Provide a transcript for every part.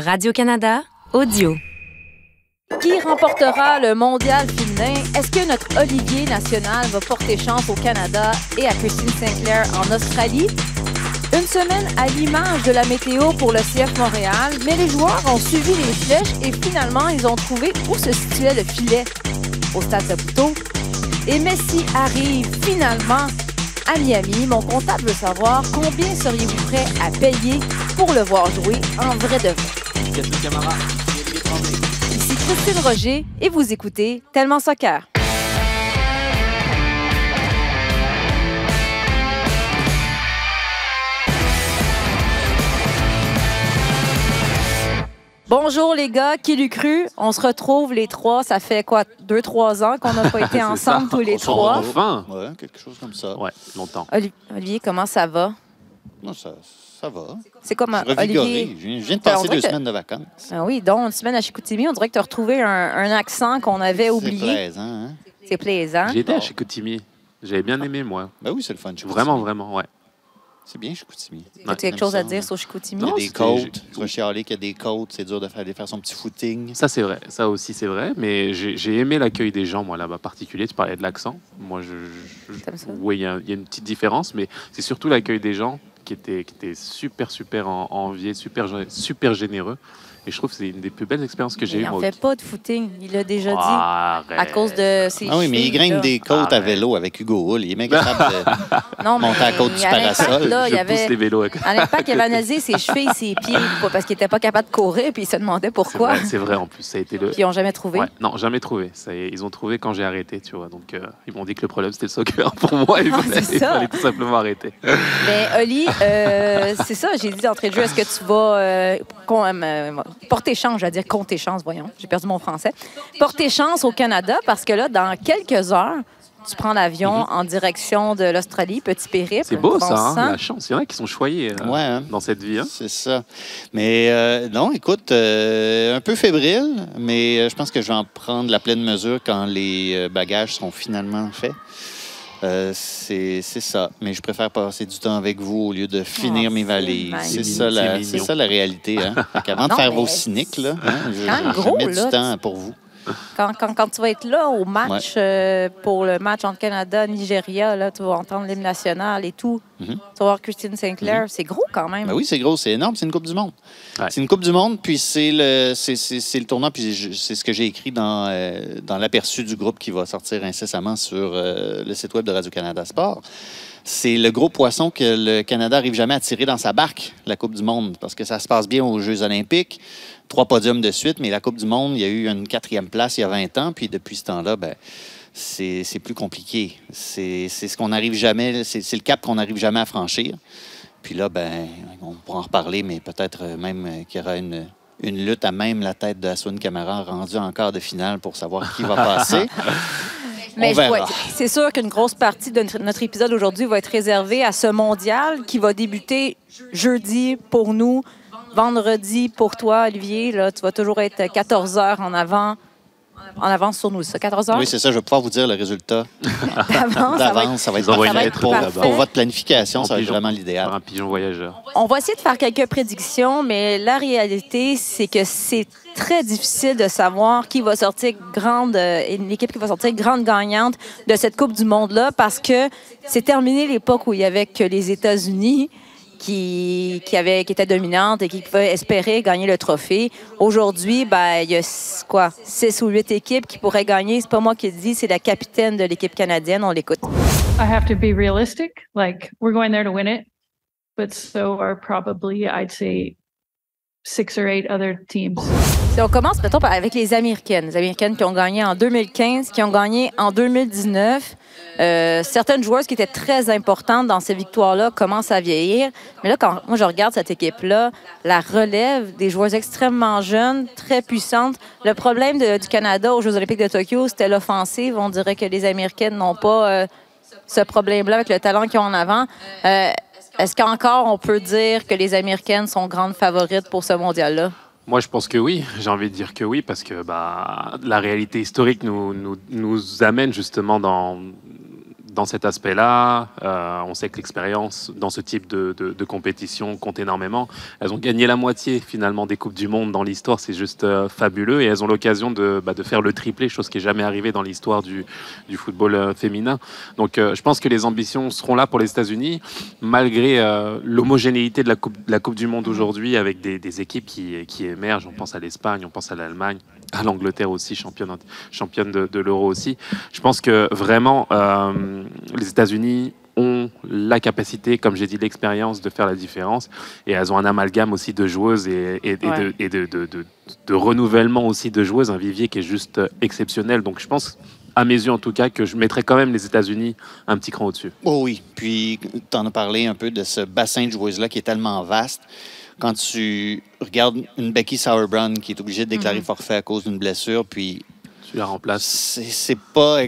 Radio-Canada, audio. Qui remportera le mondial féminin? Est-ce que notre Olivier national va porter chance au Canada et à Christine Sinclair en Australie? Une semaine à l'image de la météo pour le CF Montréal, mais les joueurs ont suivi les flèches et finalement, ils ont trouvé où se situait le filet au Stade Saputo. Et Messi arrive finalement à Miami. Mon comptable veut savoir combien seriez-vous prêt à payer pour le voir jouer en vrai de vrai. Ici Christine Roger et vous écoutez Tellement Soccer. Bonjour les gars, qui l'eût cru? On se retrouve les trois. Ça fait quoi, deux, trois ans qu'on n'a pas été ensemble ça. tous les On trois? Enfin. Ouais, quelque chose comme ça. Ouais, longtemps. Oli- Olivier, comment ça va? Non, ça, ça va. C'est comme. Olivier. Je viens- de Ben, passer dirait deux semaines de vacances. Ah oui, donc une semaine à Chicoutimi, on dirait que tu as retrouvé un, un accent qu'on avait C'est oublié. plaisant, hein? C'est plaisant. J'ai été à Chicoutimi. J'avais bien aimé, moi. Ben oui, c'est le fun. Chicoutimi. Vraiment, vraiment, ouais. C'est bien, Chicoutimi. As-tu quelque chose à dire sur Chicoutimi? Il y a Non, des côtes. Tu vas chialer qu'il y a des côtes. C'est dur de faire, de faire son petit footing. Ça, c'est vrai. Ça aussi, c'est vrai. Mais j'ai aimé l'accueil des gens, moi, là-bas, particulier. Tu parlais de l'accent. Moi, je. je- T'aimes ça? Oui, il y, a il y a une petite différence, mais c'est surtout l'accueil des gens qui était, super, super en, envié, super généreux. Et je trouve que c'est une des plus belles expériences que j'ai Il eues, n'en moi. fait pas de footing, il l'a déjà dit. Ah, À cause de ses Ah oui, mais il grimpe des côtes à Arrête. vélo avec Hugo Hull. Il est même capable de... Non, mais monter à la côte du à parasol. là, il Je y pousse avait... les vélos. À l'impact, il avait analysé ses chevilles, ses pieds, parce qu'il n'était pas capable de courir, puis il se demandait pourquoi. vrai, c'est vrai, en plus. Ça a été le. Puis ils n'ont jamais trouvé. Ouais, non, jamais trouvé. Ça ils ont trouvé quand j'ai arrêté, tu vois. Donc, euh, ils m'ont dit que le problème, c'était le soccer. Pour moi, il Ah, fallait, il ça. fallait tout simplement arrêter. Mais Oli, euh, c'est ça, j'ai dit d'entrée de jeu, est-ce que tu vas euh, porter chance, je vais dire compter chance, voyons, j'ai perdu mon français. Porter chance au Canada parce que là, dans quelques heures, tu prends l'avion en direction de l'Australie, petit périple. Mhm. C'est beau, ça, hein, la chance. Il y en a qui sont choyés euh, Ouais, hein? dans cette vie. hein. C'est ça. Mais euh, non, écoute, euh, un peu fébrile, mais euh, je pense que je vais en prendre la pleine mesure quand les euh, bagages seront finalement faits. Euh, c'est c'est ça. Mais je préfère passer du temps avec vous au lieu de finir Oh, mes valises. C'est ça, ça la réalité. Hein? Fait qu'avant de Non, faire vos cyniques, là, hein, je, gros, mets là. du temps pour vous. Quand, quand, quand tu vas être là au match, euh, pour le match entre Canada et Nigeria, là, tu vas entendre l'hymne national et tout. Mhm. Tu vas voir Christine Sinclair. C'est gros quand même. Ben oui, c'est gros, c'est énorme, c'est une Coupe du Monde. Ouais. C'est une Coupe du Monde, puis c'est le, c'est, c'est- c'est le tournant, puis c'est ce que j'ai écrit dans, euh, dans l'aperçu du groupe qui va sortir incessamment sur euh, le site web de Radio-Canada Sport. C'est le gros poisson que le Canada arrive jamais à tirer dans sa barque, la Coupe du Monde, parce que ça se passe bien aux Jeux olympiques, trois podiums de suite, mais la Coupe du Monde, il y a eu une quatrième place il y a 20 ans, puis depuis ce temps-là, ben, c'est plus compliqué. C'est ce qu'on n'arrive jamais, c'est le cap qu'on n'arrive jamais à franchir. Puis là, ben, on pourra en reparler, mais peut-être même qu'il y aura une, une lutte à même la tête de Aswin Camara rendue en quart de finale pour savoir qui va passer. Mais ouais, c'est sûr qu'une grosse partie de notre, notre épisode aujourd'hui va être réservée à ce mondial qui va débuter jeudi pour nous, vendredi pour toi, Olivier. Là, tu vas toujours être 14 heures en avant. En avance sur nous, ça, 14 heures? Oui, c'est ça, je vais pouvoir vous dire le résultat d'avance. ça va être-. Ça va être pour, votre planification, En ça va être pigeon. vraiment l'idéal. un pigeon voyageur. On va essayer de faire quelques prédictions, mais la réalité, c'est que c'est très difficile de savoir qui va sortir grande, euh, une équipe qui va sortir grande gagnante de cette Coupe du Monde-là, parce que c'est terminé l'époque où il y avait que les États-Unis qui, qui, avaient, qui étaient dominantes et qui pouvaient espérer gagner le trophée. Aujourd'hui, ben, il y a quoi, six ou huit équipes qui pourraient gagner. C'est pas moi qui le dis, c'est la capitaine de l'équipe canadienne. On l'écoute. I have to be realistic. Like we're going there to win it, but so are probably I'd say six or eight other teams. Si on commence, mettons, avec les Américaines. Les Américaines qui ont gagné en 2015, qui ont gagné en 2019. Euh, certaines joueuses qui étaient très importantes dans ces victoires-là commencent à vieillir. Mais là, quand moi je regarde cette équipe-là, la relève des joueuses extrêmement jeunes, très puissantes. Le problème du Canada aux Jeux olympiques de Tokyo, c'était l'offensive. On dirait que les Américaines n'ont pas euh, ce problème-là avec le talent qu'ils ont en avant. Euh, Est-ce qu'encore on peut dire que les Américaines sont grandes favorites pour ce mondial-là? Moi, je pense que oui. J'ai envie de dire que oui, parce que bah, la réalité historique nous amène justement dans, dans cet aspect-là. Euh, on sait que l'expérience dans ce type de, compétition compte énormément. Elles ont gagné la moitié finalement des Coupes du Monde dans l'histoire, c'est juste euh, fabuleux. Et elles ont l'occasion de, bah, faire le triplé, chose qui n'est jamais arrivée dans l'histoire du, football euh, féminin. Donc je pense que les ambitions seront là pour les États-Unis, malgré l'homogénéité de la coupe, du Monde aujourd'hui, avec des, équipes qui, qui émergent. On pense à l'Espagne, on pense à l'Allemagne, à l'Angleterre aussi, championne, championne de, de l'Euro aussi. Je pense que vraiment, euh, les États-Unis ont la capacité, comme j'ai dit, l'expérience de faire la différence. Et elles ont un amalgame aussi de joueuses et, et- et de, Ouais. et de, de- de- de renouvellement aussi de joueuses, un vivier qui est juste euh, exceptionnel. Donc je pense, à mes yeux en tout cas, que je mettrais quand même les États-Unis un petit cran au-dessus. Oh oui. Puis, tu en as parlé un peu de ce bassin de joueuses-là qui est tellement vaste. Quand tu regardes une Becky Sauerbrunn qui est obligée de déclarer forfait à cause d'une blessure, puis Tu la remplaces. c'est pas.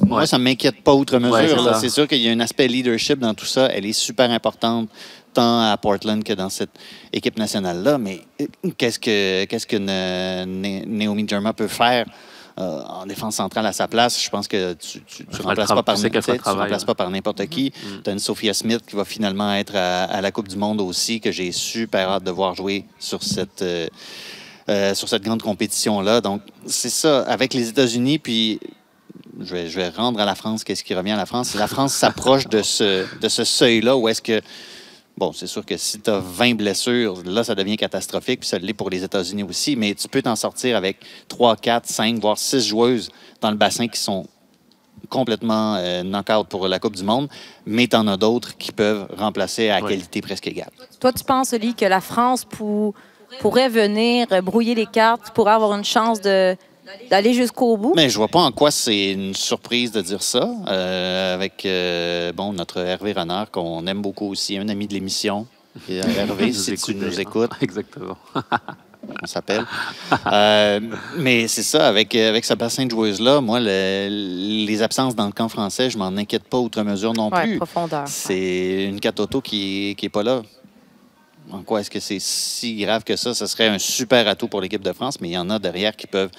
Moi, Ouais. ça m'inquiète pas outre mesure. Ouais, c'est sûr qu'il y a un aspect leadership dans tout ça. Elle est super importante, tant à Portland que dans cette équipe nationale-là. Mais euh, qu'est-ce que, qu'est-ce que Na- Na- Naomi Germa peut faire? Euh, en défense centrale à sa place, je pense que tu ne remplaces pas par tu sais qu'elle tu sais, fera le tu remplaces pas par n'importe qui. Mm. Tu as une Sophia Smith qui va finalement être à, à la Coupe du Monde aussi, que j'ai super hâte de voir jouer sur cette, euh, euh, sur cette grande compétition-là. Donc, c'est ça, avec les États-Unis, puis je vais, je vais rendre à la France qu'est-ce qui revient à la France. La France s'approche de ce, de ce seuil-là où est-ce que. Bon, c'est sûr que si tu as 20 blessures, là, ça devient catastrophique, puis ça l'est pour les États-Unis aussi, mais tu peux t'en sortir avec 3, 4, 5, voire 6 joueuses dans le bassin qui sont complètement euh, knock-out pour la Coupe du Monde, mais tu en as d'autres qui peuvent remplacer à qualité presque égale. Toi, tu penses, Oli, que la France pour- pourrait venir brouiller les cartes, pourrait avoir une chance de- d'aller jusqu'au bout? Mais je vois pas en quoi c'est une surprise de dire ça. euh, avec euh, bon notre Hervé Renard, qu'on aime beaucoup aussi, un ami de l'émission. Euh, Hervé, Nous si tu écoute nous écoutes, Exactement. on s'appelle. Euh, mais c'est ça, avec, avec ce bassin de joueuses-là, moi, le- les absences dans le camp français, je m'en inquiète pas outre mesure non Ouais, plus. profondeur. C'est une Katoto qui n'est pas là. En quoi est-ce que c'est si grave que ça? Ce serait un super atout pour l'équipe de France, mais il y en a derrière qui peuvent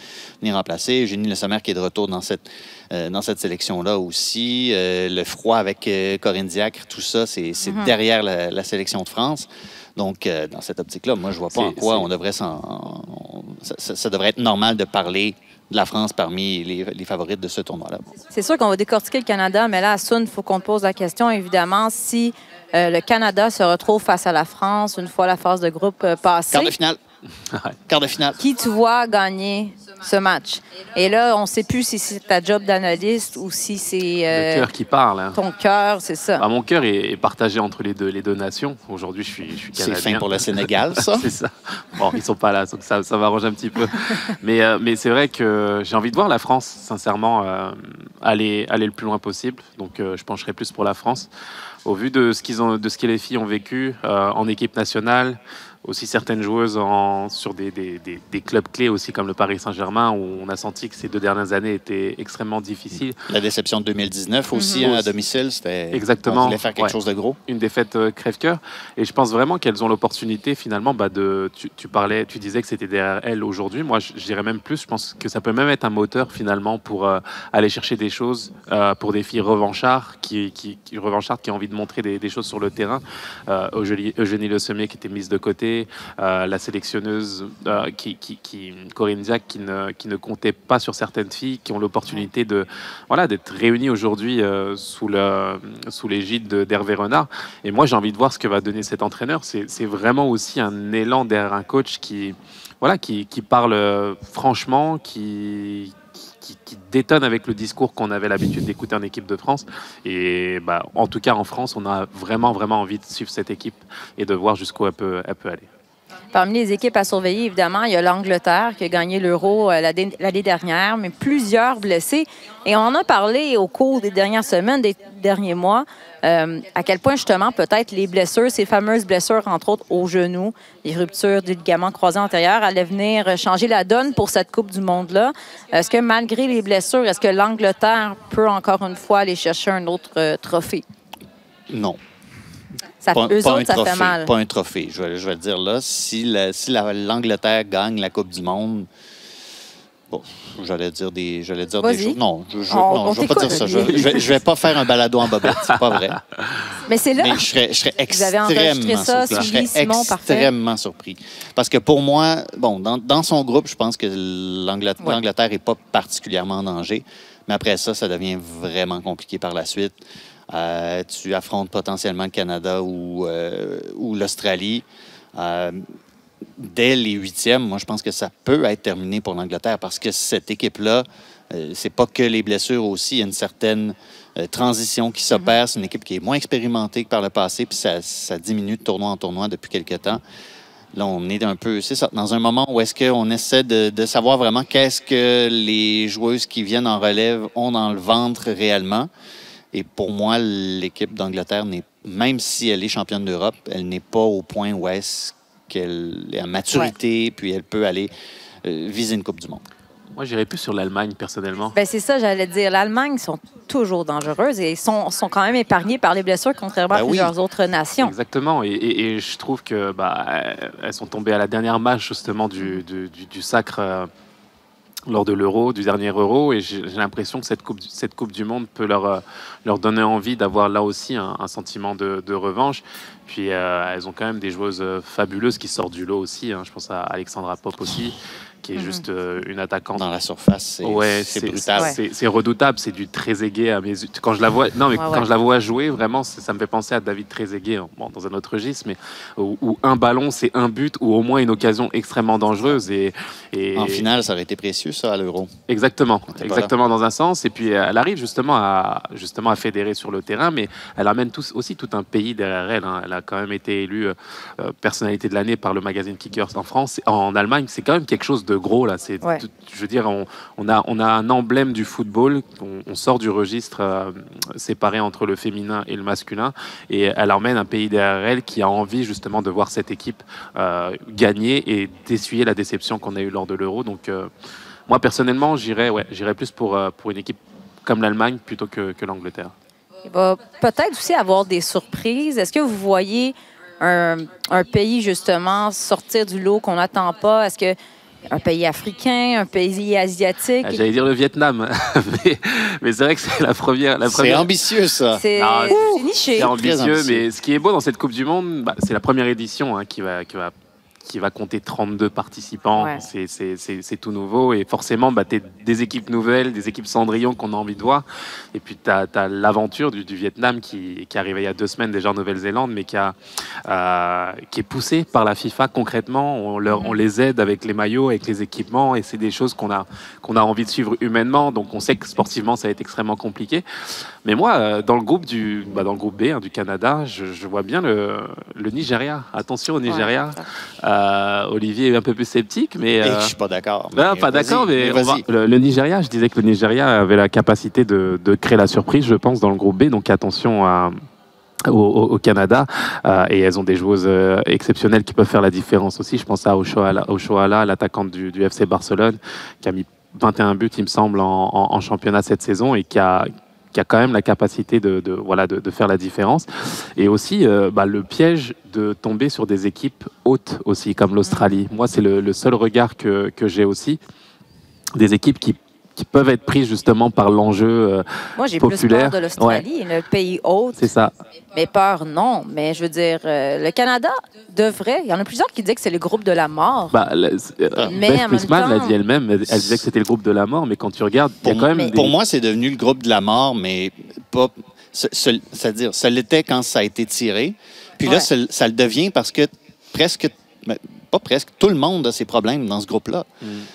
venir remplacer. Eugénie Le Sommer qui est de retour dans cette, euh, dans cette sélection-là aussi. Euh, le froid avec euh, Corinne Diacre, tout ça, c'est c'est Mhm. derrière la, la sélection de France. Donc, euh, dans cette optique-là, moi, je vois pas en quoi c'est- on devrait s'en... on- ça, ça- ça devrait être normal de parler de la France parmi les, les favorites de ce tournoi-là. C'est sûr qu'on va décortiquer le Canada, mais là, à Sun, il faut qu'on te pose la question, évidemment, si euh, le Canada se retrouve face à la France une fois la phase de groupe euh, passée. Quart de finale. Quart de finale. Qui tu vois gagner ce match? Et là, on ne sait plus si c'est ta job d'analyste ou si c'est Le euh, cœur qui parle. hein. ton cœur, c'est ça. Ah, mon cœur est, est partagé entre les deux, les deux nations. Aujourd'hui, je suis, je suis C'est canadien. fin pour le Sénégal, ça. c'est ça. Bon, ils sont pas là, donc ça, ça m'arrange un petit peu. Mais, euh, mais c'est vrai que j'ai envie de voir la France, sincèrement, euh, aller, aller le plus loin possible. Donc, euh, je pencherai plus pour la France. Au vu de ce, qu'ils ont, de ce que les filles ont vécu euh, en équipe nationale, aussi certaines joueuses en, sur des, des- des- des clubs clés aussi comme le Paris Saint-Germain où on a senti que ces deux dernières années étaient extrêmement difficiles. La déception de 2019 aussi, Mhm. hein, à domicile, c'était. Exactement. On voulait faire quelque Ouais. chose de gros. une défaite euh, crève-cœur. Et je pense vraiment qu'elles ont l'opportunité finalement bah, de. Tu, tu parlais, tu disais que c'était derrière elles aujourd'hui. Moi, je, dirais même plus. Je pense que ça peut même être un moteur finalement pour euh, aller chercher des choses euh, pour des filles revanchards qui, qui, qui revanchardes qui ont envie de montrer des, choses sur le terrain. Euh, Eugénie, Eugénie Le Sommier qui était mise de côté, euh, la sélectionneuse euh, qui, Corinne Diac qui ne, comptait pas sur certaines filles qui ont l'opportunité de voilà d'être réunies aujourd'hui euh, sous le sous l'égide de- d'Hervé Renard. Et moi, j'ai envie de voir ce que va donner cet entraîneur. C'est vraiment aussi un élan derrière un coach qui, voilà, qui, qui parle franchement, qui, qui, détonne avec le discours qu'on avait l'habitude d'écouter en équipe de France. Et bah, en tout cas, en France, on a vraiment, vraiment envie de suivre cette équipe et de voir jusqu'où elle peut, elle peut aller. Parmi les équipes à surveiller, évidemment, il y a l'Angleterre qui a gagné l'Euro euh, l'année dernière, mais plusieurs blessés. Et on a parlé au cours des dernières semaines, des derniers mois, euh, à quel point justement peut-être les blessures, ces fameuses blessures, entre autres au genou, les ruptures du ligament croisé antérieur, allaient venir changer la donne pour cette Coupe du Monde-là. Est-ce que malgré les blessures, est-ce que l'Angleterre peut encore une fois aller chercher un autre euh, trophée? Non. Ça, Pas, eux pas autres, un ça trophée, fait mal. Pas un trophée. Je vais, je vais le dire là. Si la- si la- l'Angleterre gagne la Coupe du Monde, Bon, j'allais dire des, j'allais dire des choses. Non, je, je, On- non, on je vais pas dire ça. Je, je vais, je vais pas faire un balado en bobette, c'est pas vrai. Mais c'est là. Mais je serais, je serais extrêmement ça, surpris. Je serais Simon, parfait. extrêmement surpris. Parce que pour moi, bon, dans, dans son groupe, je pense que l'Angleterre Ouais. l'Angleterre n'est pas particulièrement en danger. Mais après ça, ça devient vraiment compliqué par la suite. Euh, tu affrontes potentiellement le Canada ou, euh, ou l'Australie. Euh, dès les huitièmes, moi, je pense que ça peut être terminé pour l'Angleterre parce que cette équipe-là, c'est pas que les blessures aussi, il y a une certaine transition qui s'opère. C'est une équipe qui est moins expérimentée que par le passé, puis ça, ça diminue de tournoi en tournoi depuis quelques temps. Là, on est un peu, c'est ça, dans un moment où est-ce qu'on essaie de, de savoir vraiment qu'est-ce que les joueuses qui viennent en relève ont dans le ventre réellement. Et pour moi, l'équipe d'Angleterre, n'est, même si elle est championne d'Europe, elle n'est pas au point où est-ce qu'elle est à maturité, puis elle peut aller euh, viser une Coupe du Monde. Moi, j'irais plus sur l'Allemagne, personnellement. Ben, c'est ça, j'allais dire. L'Allemagne sont toujours dangereuses et sont, sont quand même épargnées par les blessures, contrairement Ben à oui. plusieurs autres nations. Exactement. Et, et- et je trouve que bah, elles sont tombées à la dernière marche justement du, du, du- du sacre euh, lors de l'Euro, du dernier Euro. Et j'ai l'impression que cette coupe, cette coupe du Monde peut leur, euh, leur donner envie d'avoir là aussi un, sentiment de, de revanche. Puis euh, elles ont quand même des joueuses euh, fabuleuses qui sortent du lot aussi. hein. Je pense à Alexandra Pop aussi, qui est Mhm. juste euh, une attaquante Dans la surface, c'est, ouais, brutal. C'est- redoutable, c'est du Trezeguet à mes yeux. Quand je la vois, non mais Ouais, quand ouais. je la vois jouer, vraiment, ça me fait penser à David Trezeguet, hein. bon, dans un autre registre, mais où, où un ballon c'est un but ou au moins une occasion extrêmement dangereuse et, et En finale, ça aurait été précieux, ça, à l'Euro. exactement, exactement dans un sens. Et puis elle arrive justement à justement à fédérer sur le terrain, mais elle amène tous, aussi tout un pays derrière elle. hein. Elle a quand même été élue euh, euh, personnalité de l'année par le magazine Kickers en France, en Allemagne. C'est quand même quelque chose de gros là. C'est Ouais. je veux dire, on, on a, on a un emblème du football. On, on sort du registre euh, séparé entre le féminin et le masculin. Et elle emmène un pays derrière elle qui a envie justement de voir cette équipe euh, gagner et d'essuyer la déception qu'on a eue lors de l'Euro. Donc, euh, moi, personnellement, j'irais ouais, j'irais plus pour, pour une équipe comme l'Allemagne plutôt que, que l'Angleterre. Il va peut-être aussi avoir des surprises. Est-ce que vous voyez un, un pays, justement, sortir du lot qu'on n'attend pas? Est-ce que un pays africain, un pays asiatique? Ah, J'allais dire le Vietnam, mais, mais c'est vrai que c'est la première. La C'est première... ambitieux, ça. C'est c'est niché. C'est ambitieux, ambitieux. mais ce qui est beau dans cette Coupe du Monde, bah, c'est la première édition hein, qui, va, qui, va, qui va compter 32 participants. Ouais. C'est- tout nouveau et forcément, bah, tu des équipes nouvelles, des équipes Cendrillon qu'on a envie de voir. Et puis, tu as, l'aventure du, du Vietnam qui, qui est arrivé il y a deux semaines déjà en Nouvelle-Zélande, mais qui, a, euh, qui est poussé par la FIFA concrètement. On, leur, on les aide avec les maillots, avec les équipements et c'est des choses qu'on a, qu'on a envie de suivre humainement. Donc, on sait que sportivement, ça va être extrêmement compliqué. Mais moi, euh, dans le groupe du, bah, dans le groupe B hein, du Canada, je, je vois bien le, le Nigeria. Attention au Nigeria. Euh, Olivier est un peu plus sceptique, mais euh, je suis pas d'accord. non, pas d'accord, mais, va- le, le Nigeria, je disais que le Nigeria avait la capacité de, de créer la surprise, je pense, dans le groupe B. Donc attention à- au, Canada. Euh, et elles ont des joueuses euh, exceptionnelles qui peuvent faire la différence aussi. Je pense à Oshoala, Oshoala, l'attaquante du, du FC Barcelone, qui a mis 21 buts, il me semble, en, en- en championnat cette saison et qui a qui a quand même la capacité de, voilà, de, faire la différence. Et aussi, euh, bah, le piège de tomber sur des équipes hautes aussi, comme l'Australie. Moi, c'est le, seul regard que j'ai aussi. Des équipes qui, qui peuvent être prises justement par l'enjeu. euh, Moi, j'ai plus populaire. peur de l'Australie, le pays hôte. c'est ça. Mais peur, non. Mais je veux dire, euh, le Canada devrait. Il y en a plusieurs qui disent que c'est le groupe de la mort. Bah, le- c'est- euh, Mais Beth Priestman l'a dit elle-même. Elle, elle disait que c'était le groupe de la mort, mais quand tu regardes, il y a Pour, quand même. mais- des- pour moi, c'est devenu le groupe de la mort, mais pas. ce- ce- C'est-à-dire, ça l'était quand ça a été tiré. Puis Ouais. là, ça, ça le devient parce que presque. Pas presque, tout le monde a ses problèmes dans ce groupe-là.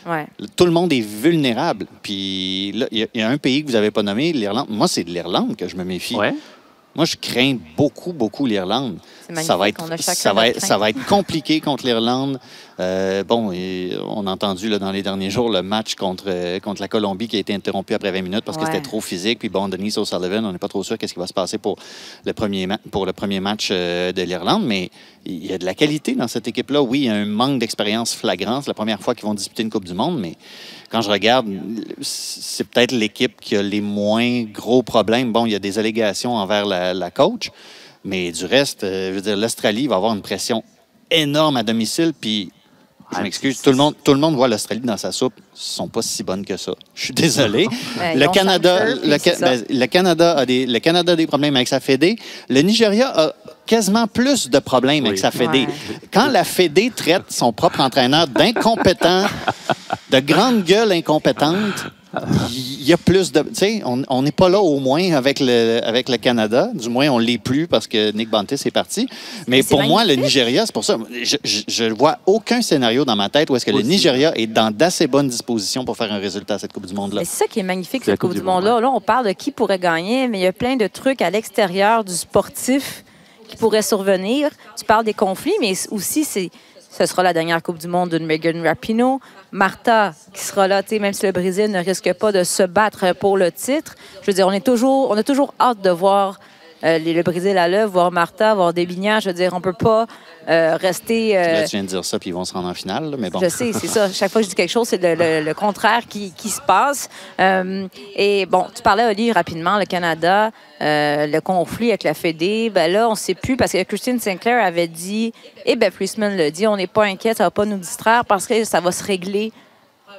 Ouais. Tout le monde est vulnérable. Puis il y, a- il y a un pays que vous n'avez pas nommé, l'Irlande. Moi, c'est de l'Irlande que je me méfie. Ouais. Moi, je crains beaucoup, beaucoup l'Irlande. Ça va, être, ça, va ça va être compliqué contre l'Irlande. Euh, bon, et on a entendu là, dans les derniers jours le match contre, euh, contre la Colombie qui a été interrompu après 20 minutes parce que c'était trop physique. Puis bon, Denise O'Sullivan, on n'est pas trop sûr qu'est-ce qui va se passer pour le premier, pour le premier match euh, de l'Irlande. Mais il y a de la qualité dans cette équipe-là. Oui, il y a un manque d'expérience flagrant. C'est la première fois qu'ils vont disputer une Coupe du Monde. Mais quand je regarde, c'est peut-être l'équipe qui a les moins gros problèmes. Bon, il y a des allégations envers la, la coach. Mais du reste, euh, je veux dire, l'Australie va avoir une pression énorme à domicile. Puis Je m'excuse. Tout le, monde, tout le monde voit l'Australie dans sa soupe. Ils sont pas si bonnes que ça. Je suis désolé. Le, Canada, le, ben, le Canada a des, le Canada a des problèmes avec sa Fédé. Le Nigeria a quasiment plus de problèmes avec sa Fédé. Ouais. Quand la Fédé traite son propre entraîneur d'incompétent, de grande gueule incompétente, il y a plus de. Tu sais, on n'est pas là au moins avec le, avec le Canada. Du moins, on ne l'est plus parce que Nick Bantis est parti. Mais pour moi, le. Nigeria, c'est pour ça. Je ne vois aucun scénario dans ma tête où est-ce que le. Nigeria est dans d'assez bonnes dispositions pour faire un résultat à cette Coupe du Monde-là. C'est ça qui est magnifique, cette Coupe Coupe du du Monde, Monde-là. Là, on parle de qui pourrait gagner, mais il y a plein de trucs à l'extérieur du sportif qui pourraient survenir. Tu parles des conflits, mais aussi, ce sera la dernière Coupe du Monde d'une Megan Rapinoe. Martha, qui sera là, même si le Brésil ne risque pas de se battre pour le titre. Je veux dire, on, est toujours, on a toujours hâte de voir euh, le Brésil à l'œuvre, voir Martha, voir Desbignans. Je veux dire, on peut pas euh, rester... euh, Là, tu viens de dire ça, puis ils vont se rendre en finale. mais bon. je sais, c'est ça. Chaque fois que je dis quelque chose, c'est le, le- le contraire qui, qui se passe. Euh, et bon, tu parlais, Oli, rapidement, le Canada, euh, le conflit avec la Fédé. Ben là, on ne sait plus parce que Christine Sinclair avait dit, et Ben Priestman l'a dit, on n'est pas inquiet, ça va pas nous distraire parce que ça va se régler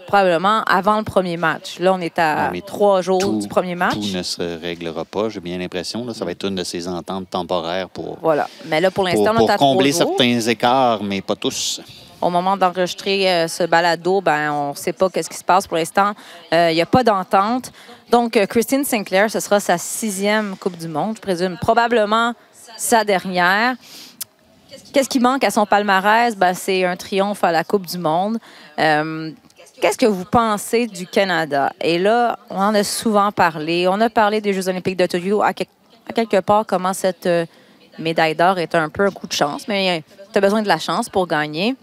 probablement avant le premier match. Là, on est à mais trois jours tout- du premier match. Tout ne se réglera pas, j'ai bien l'impression. là. Ça va être une de ces ententes temporaires pour, Voilà. Mais là, pour l'instant, on est à trois combler jours. certains écarts, mais pas tous. au moment d'enregistrer euh, ce balado, ben, on ne sait pas qu'est-ce qui se passe pour l'instant. Euh, Il n'y a pas d'entente. Donc, euh, Christine Sinclair, ce sera sa sixième Coupe du Monde, je présume. Probablement sa dernière. Qu'est-ce qui manque à son palmarès? Ben, c'est un triomphe à la Coupe du Monde. Euh, Qu'est-ce que vous pensez du Canada? Et là, on en a souvent parlé. On a parlé des Jeux olympiques de Tokyo. À, quel- à quelque part, comment cette euh, médaille d'or est un peu un coup de chance. Mais tu as besoin de la chance pour gagner.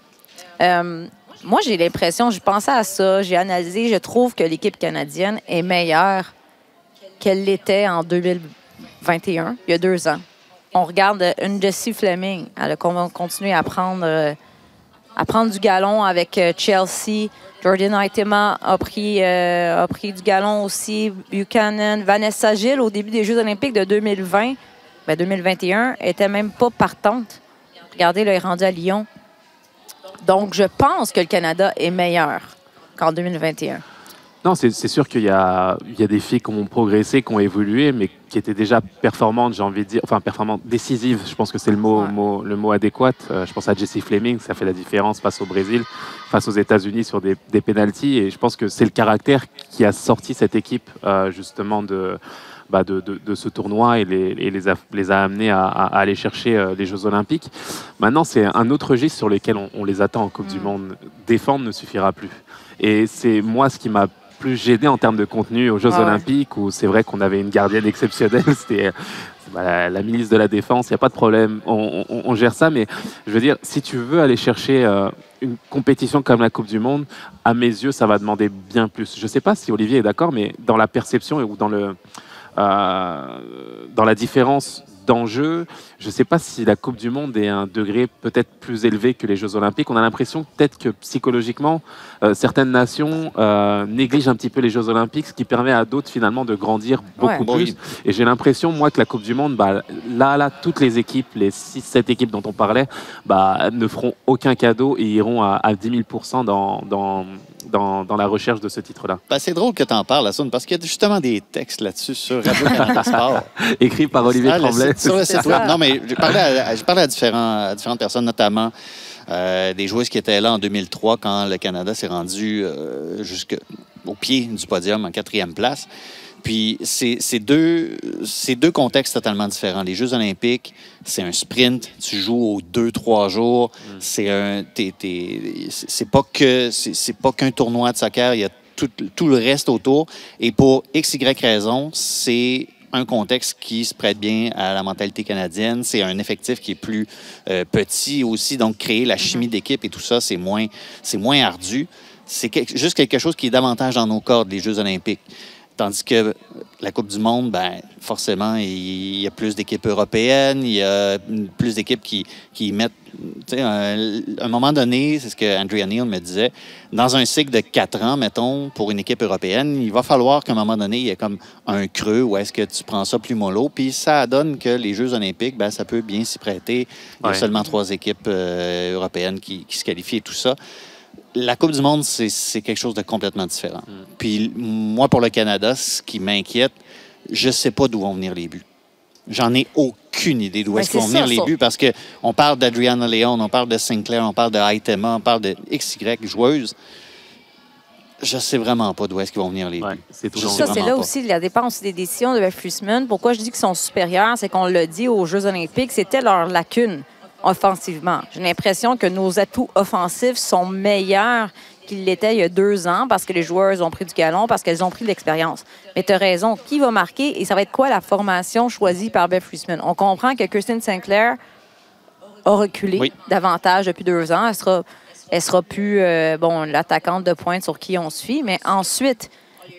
Euh, moi, j'ai l'impression, j'ai pensé à ça, j'ai analysé, je trouve que l'équipe canadienne est meilleure qu'elle l'était en 2021, il y a deux ans. On regarde euh, une Jessie Fleming, elle a con- continué à prendre, euh, à prendre du galon avec euh, Chelsea. Jordan Aitema a pris, euh, a pris du galon aussi. Buchanan, Vanessa Gilles, au début des Jeux olympiques de 2020, ben 2021, était même pas partante. Regardez, là, elle est rendue à Lyon. Donc, je pense que le Canada est meilleur qu'en 2021. Non, c'est sûr qu'il y a, il y a des filles qui ont progressé, qui ont évolué, mais qui étaient déjà performantes, j'ai envie de dire. Enfin, performantes, décisives, je pense que c'est le mot, Ouais. mot- le mot adéquat. Euh, je pense à Jessie Fleming, ça fait la différence face au Brésil, face aux États-Unis sur des, des pénalties. Et je pense que c'est le caractère qui a sorti cette équipe, euh, justement, de, bah, de, de- de ce tournoi et les, et les, a, les a amenés à, aller chercher euh, les Jeux Olympiques. Maintenant, c'est un autre registre sur lequel on, on les attend en Coupe du Mm. Monde. Défendre ne suffira plus. Et c'est moi ce qui m'a plus gêné en termes de contenu aux Jeux Ah ouais. Olympiques, où c'est vrai qu'on avait une gardienne exceptionnelle, c'était euh, la, la ministre de la Défense, il n'y a pas de problème, on, on- on gère ça, mais je veux dire, si tu veux aller chercher euh, une compétition comme la Coupe du Monde, à mes yeux, ça va demander bien plus. Je ne sais pas si Olivier est d'accord, mais dans la perception ou dans, le, euh, dans la différence d'enjeu, je ne sais pas si la Coupe du Monde est un degré peut-être plus élevé que les Jeux Olympiques. On a l'impression peut-être que psychologiquement, euh, certaines nations euh, négligent un petit peu les Jeux Olympiques, ce qui permet à d'autres finalement de grandir beaucoup Ouais. plus. Et j'ai l'impression, moi, que la Coupe du Monde, bah, là, là, toutes les équipes, les 6-7 équipes dont on parlait, bah, ne feront aucun cadeau et iront à, à 10 000% dans, dans, dans, dans la recherche de ce titre-là. Ben, c'est drôle que tu en parles, Assoun, parce qu'il y a justement des textes là-dessus sur Radio-Canada Sport. Écrit par Olivier Ah, Tremblay. site- sur le C'est site ça. web. Non, mais j'ai parlé à, à, différents- à différentes personnes, notamment euh, des joueuses qui étaient là en 2003 quand le Canada s'est rendu euh, jusqu'au pied du podium en quatrième place. Puis c'est deux, contextes totalement différents. Les Jeux olympiques, c'est un sprint. Tu joues aux deux, trois jours. C'est un, t'es- t'es- c'est pas que c'est pas qu'un tournoi de soccer. Il y a tout, tout le reste autour. Et pour x, y raison, c'est un contexte qui se prête bien à la mentalité canadienne. C'est un effectif qui est plus euh, petit aussi. Donc, créer la chimie d'équipe et tout ça, c'est moins, c'est moins ardu. C'est juste quelque chose qui est davantage dans nos cordes, les Jeux olympiques. Tandis que la Coupe du Monde, ben, forcément, il y a plus d'équipes européennes, il y a plus d'équipes qui, qui mettent. un, à un moment donné, c'est ce que Andrea Neal me disait, dans un cycle de quatre ans, mettons, pour une équipe européenne, il va falloir qu'à un moment donné, il y ait comme un creux où est-ce que tu prends ça plus mollo. Puis ça donne que les Jeux olympiques, ben, ça peut bien s'y prêter. Il y a Ouais. seulement trois équipes euh, européennes qui, qui se qualifient et tout ça. La Coupe du Monde, c'est quelque chose de complètement différent. Puis moi, pour le Canada, ce qui m'inquiète, je sais pas d'où vont venir les buts. J'en ai aucune idée d'où Mais est-ce qu'ils vont venir ça, les ça. buts parce que on parle d'Adriana Leon, on parle de Sinclair, on parle de Aitema, on parle de XY joueuses. Je sais vraiment pas d'où est-ce qu'ils vont venir les Ouais, buts. c'est Ça, c'est là pas. aussi la dépense des décisions de Friesman. Pourquoi je dis qu'ils sont supérieurs, c'est qu'on l'a dit aux Jeux olympiques, c'était leur lacune offensivement. J'ai l'impression que nos atouts offensifs sont meilleurs qu'ils l'étaient il y a deux ans parce que les joueurs ont pris du galon, parce qu'elles ont pris de l'expérience. Mais tu as raison, qui va marquer et ça va être quoi la formation choisie par Beth Friesman? On comprend que Kirsten Sinclair a reculé Oui. davantage depuis deux ans. Elle sera, elle sera plus euh, bon, l'attaquante de pointe sur qui on suit. Mais ensuite,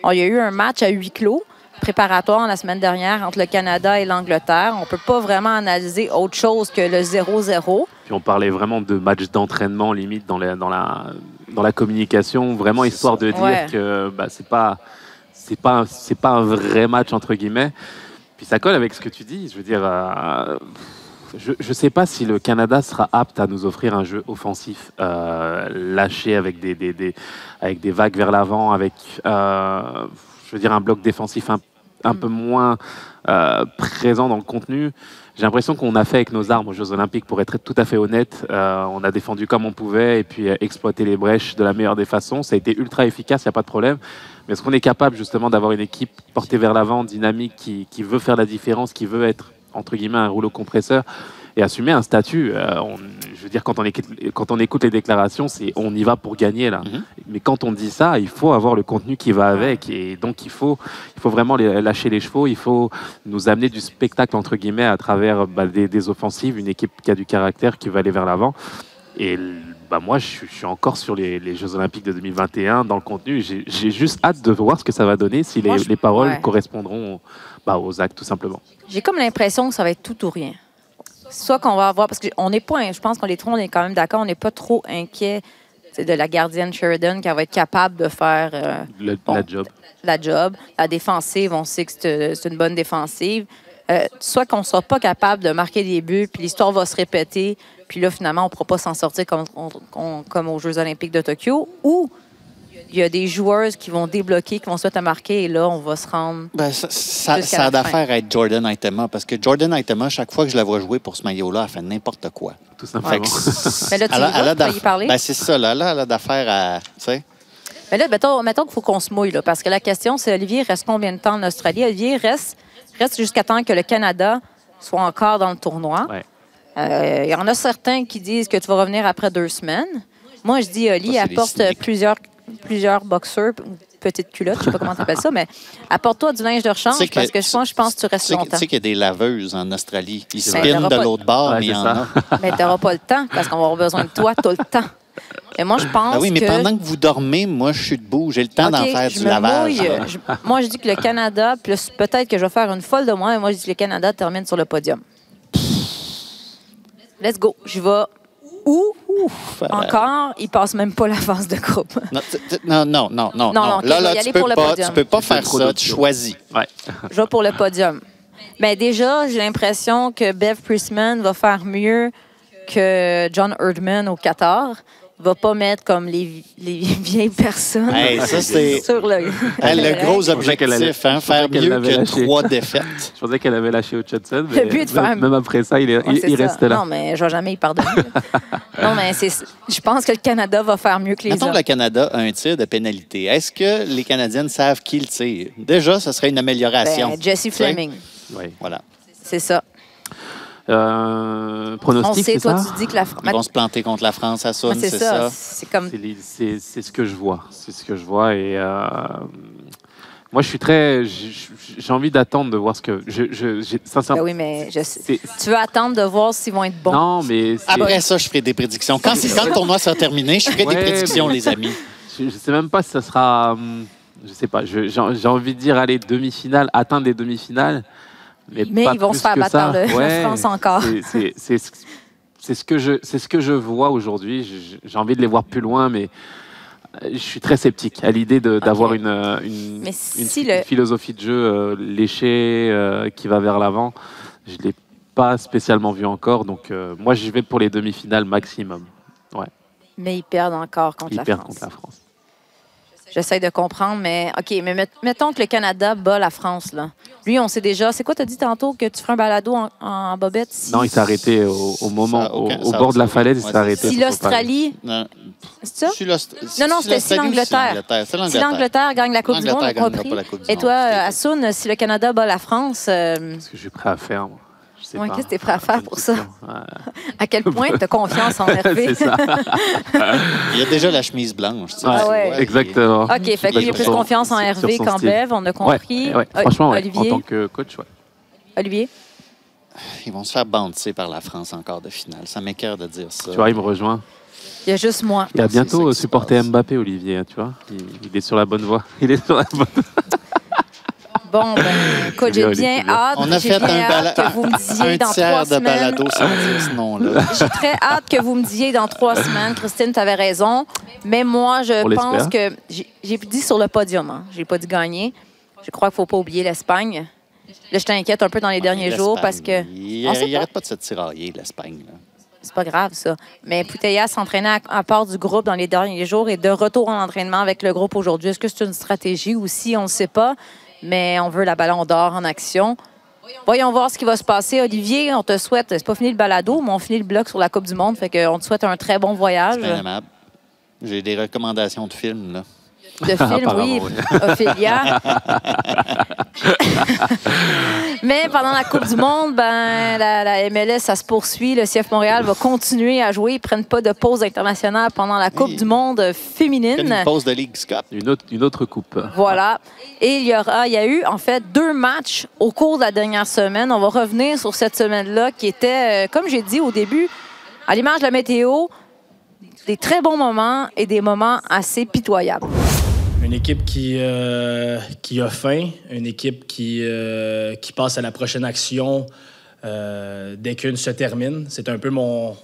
il y a eu un match à huis clos préparatoire la semaine dernière entre le Canada et l'Angleterre. On peut pas vraiment analyser autre chose que le 0-0. Puis on parlait vraiment de match d'entraînement limite dans la, dans la, dans la communication, vraiment histoire de dire Ouais. que bah, c'est pas c'est pas un- c'est pas un vrai match entre guillemets. Puis ça colle avec ce que tu dis. Je veux dire, euh, je je sais pas si le Canada sera apte à nous offrir un jeu offensif euh, lâché avec des, des, des- avec des vagues vers l'avant, avec euh, je veux dire un bloc défensif un, un peu moins euh, présent dans le contenu. J'ai l'impression qu'on a fait avec nos armes aux Jeux Olympiques, pour être tout à fait honnête. Euh, on a défendu comme on pouvait et puis euh, exploité les brèches de la meilleure des façons. Ça a été ultra efficace, il n'y a pas de problème. Mais est-ce qu'on est capable justement d'avoir une équipe portée vers l'avant, dynamique, qui, qui veut faire la différence, qui veut être, entre guillemets, un rouleau compresseur et assumer un statut? Euh, on- Je veux dire, quand on, écoute, quand on écoute les déclarations, c'est on y va pour gagner là. Mhm. Mais quand on dit ça, il faut avoir le contenu qui va avec. Et donc, il faut, il faut vraiment les- lâcher les chevaux. Il faut nous amener du spectacle, entre guillemets, à travers bah, des, des offensives, une équipe qui a du caractère, qui va aller vers l'avant. Et bah, moi, je suis, je suis encore sur les, les Jeux Olympiques de 2021 dans le contenu. J'ai j'ai juste hâte de voir ce que ça va donner, si les, Moi, je- les paroles ouais. correspondront bah, aux actes, tout simplement. J'ai comme l'impression que ça va être tout ou rien. Soit qu'on va avoir, parce qu'on n'est pas, je pense qu'on les trois, on est quand même d'accord, on n'est pas trop inquiet de la gardienne Sheridan qui va être capable de faire euh, Le- Bon. La job. la job. La défensive, on sait que c'est c'est une bonne défensive. Euh, soit qu'on ne sera pas capable de marquer des buts, puis l'histoire va se répéter, puis là, finalement, on ne pourra pas s'en sortir comme, on- comme aux Jeux olympiques de Tokyo, ou il y a des joueuses qui vont débloquer, qui vont se mettre à marquer, et là, on va se rendre... Ben, ça, ça, a d'affaire à être Jordan Aitema parce que Jordan Aitema, chaque fois que je la vois jouer pour ce maillot-là, elle fait n'importe quoi. Tout simplement. que Mais là, tu elle vas, elle a y parler? Ben, c'est ça, là, là, elle a d'affaire à. Tu sais? Mais là, mettons, mettons qu'il faut qu'on se mouille, là, parce que la question, c'est Olivier reste combien de temps en Australie? Olivier reste, reste jusqu'à temps que le Canada soit encore dans le tournoi. Ouais. Euh, Il y en a certains qui disent que tu vas revenir après deux semaines. Moi, je dis, Oli, apporte plusieurs, plusieurs boxeurs, ou petites culottes, je sais pas comment tu appelles ça, mais apporte-toi du linge de rechange, que- parce que je pense, je pense que tu restes que- tu longtemps. sais qu'il y a des laveuses en Australie. Ils Ben, spinent t'auras de pas- l'autre bord, Ouais, mais il y en a. Mais tu n'auras pas le temps, parce qu'on va avoir besoin de toi tout le temps. Et moi, je pense Ben oui, mais que... pendant que vous dormez, moi, je suis debout. J'ai le temps d'en faire je du me lavage. Je- moi, je dis que le Canada, plus peut-être que je vais faire une folle de moi, mais moi, je dis que le Canada termine sur le podium. Let's go. Je vais où? Ouf, euh, Encore, il passe même pas la phase de groupe. Non, non, non, non, non. Non, là, là, y tu aller peux pour le pas, tu peux pas faire ça. Tu choisis. Ouais. Je vais pour le podium. Mais déjà, j'ai l'impression que Bev Priestman va faire mieux que John Erdman au Qatar. Va pas mettre comme les, les vieilles personnes Hey, ça, c'est sur le... le gros objectif, hein, faire mieux que lâché. trois défaites. Je pensais qu'elle avait lâché au Hudson, mais but de même, faire- même après ça, il, est- Ouais, il, il ça. reste là. Non, mais je vais jamais y pardonner. non, mais je pense que le Canada va faire mieux que les Mettons autres. que le Canada a un tir de pénalité. Est-ce que les Canadiennes savent qui le tire? Déjà, ce serait une amélioration. Ben, Jesse Fleming, Ouais. Voilà. c'est ça. Euh, On pronostic, sait, c'est toi, ça? tu dis que la France. Ils vont se planter contre la France à Saône, c'est c'est ça. ça. C'est comme. C'est les- C'est c'est ce que je vois. C'est ce que je vois. Et euh, moi, je suis très. j'ai- envie d'attendre de voir ce que. Je, je, j'ai- Ben sincèrement. oui, mais je sais. c'est- Tu veux attendre de voir s'ils vont être bons. Non, mais. c'est- Après ça, je ferai des prédictions. Quand, c'est- quand le tournoi sera terminé, je ferai Ouais, des prédictions, mais- les amis. Je, je sais même pas si ça sera. hum, Je sais pas. je- J'ai j'ai envie de dire aller demi-finale, atteindre des demi-finales. Mais, ils vont se faire battre par le- la Ouais, France encore. c'est- ce- que je, c'est ce que je vois aujourd'hui. J'ai envie de les voir plus loin, mais euh, je suis très sceptique à l'idée d'avoir une, euh, une, une- si une le- philosophie de jeu euh, léchée euh, qui va vers l'avant. Je l'ai pas spécialement vu encore, donc euh, moi je vais pour les demi-finales maximum. Mais ils perdent encore contre Ils la perdent France. contre la France. J'essaie de comprendre, mais OK, mais met- mettons que le Canada bat la France, là. Lui, on sait déjà. C'est quoi, t'as dit tantôt que tu ferais un balado en, en bobette? Si, Non, il s'est arrêté au, au moment, Ça au, bord de la falaise, il s'est arrêté. Si l'Australie, c'est ça? Non, non, c'était si l'Angleterre. Si l'Angleterre. gagne la Coupe du Monde, on compris. pas la Coupe du Et toi, euh, Assoun, si le Canada bat la France, euh. Ce que je suis prêt à faire, moi? Sais Ouais, pas. qu'est-ce que t'es prêt à faire pour ça? à quel point tu as confiance en Hervé? C'est ça. Il y a déjà la chemise blanche. tu sais, Ouais, tu vois, ouais. il- Exactement. OK, fait qu'il y a plus son- confiance en Hervé qu'en. Bev, on a compris. ouais, franchement, ouais, en Olivier, tant que coach, ouais. Olivier, Ils vont se faire banter par la France en quart de finale. Ça m'écœure de dire ça. Tu vois, il me rejoint. il y a juste moi. Il a bientôt supporté passe. Mbappé, Olivier, hein, tu vois. Il, il est sur la bonne voie. Il est sur la bonne Bon, ben, écoute, j'ai bien hâte. On a j'ai fait bien un, hâte que vous me disiez un dans trois tiers de semaines. balado sans dire ce nom-là. J'ai très hâte que vous me disiez dans trois semaines, Christine, tu avais raison. Mais moi, je On pense que j'ai dit sur le podium, hein. j'ai pas dit gagner. Je crois qu'il faut pas oublier l'Espagne. Là, je t'inquiète un peu dans les derniers jours parce que Il On sait pas. n'arrête pas de se tirailler, l'Espagne. c'est pas grave, ça. Mais Puteya s'entraînait à, à part du groupe dans les derniers jours et de retour en entraînement avec le groupe aujourd'hui. Est-ce que c'est une stratégie ou si on ne sait pas? Mais on veut la ballon d'or en action. Voyons voir ce qui va se passer. Olivier, on te souhaite, c'est pas fini le balado, mais on finit le bloc sur la Coupe du Monde. Fait qu'on te souhaite un très bon voyage. C'est bien aimable. J'ai des recommandations de films. Là. De film, Apparemment, oui, oui. Ophélia. Mais pendant la Coupe du Monde, ben, la, la MLS, ça se poursuit. Le CF Montréal va continuer à jouer. Ils ne prennent pas de pause internationale pendant la Coupe Oui. du Monde féminine. une pause de Ligue Cup. Une autre, une autre coupe. Voilà. Et il y aura, il y a eu en fait deux matchs au cours de la dernière semaine. On va revenir sur cette semaine-là qui était, euh, comme j'ai dit au début, à l'image de la météo, des très bons moments et des moments assez pitoyables. Une équipe qui, euh, qui a faim, une équipe qui, euh, qui passe à la prochaine action euh, dès qu'une se termine. C'est un peu mon,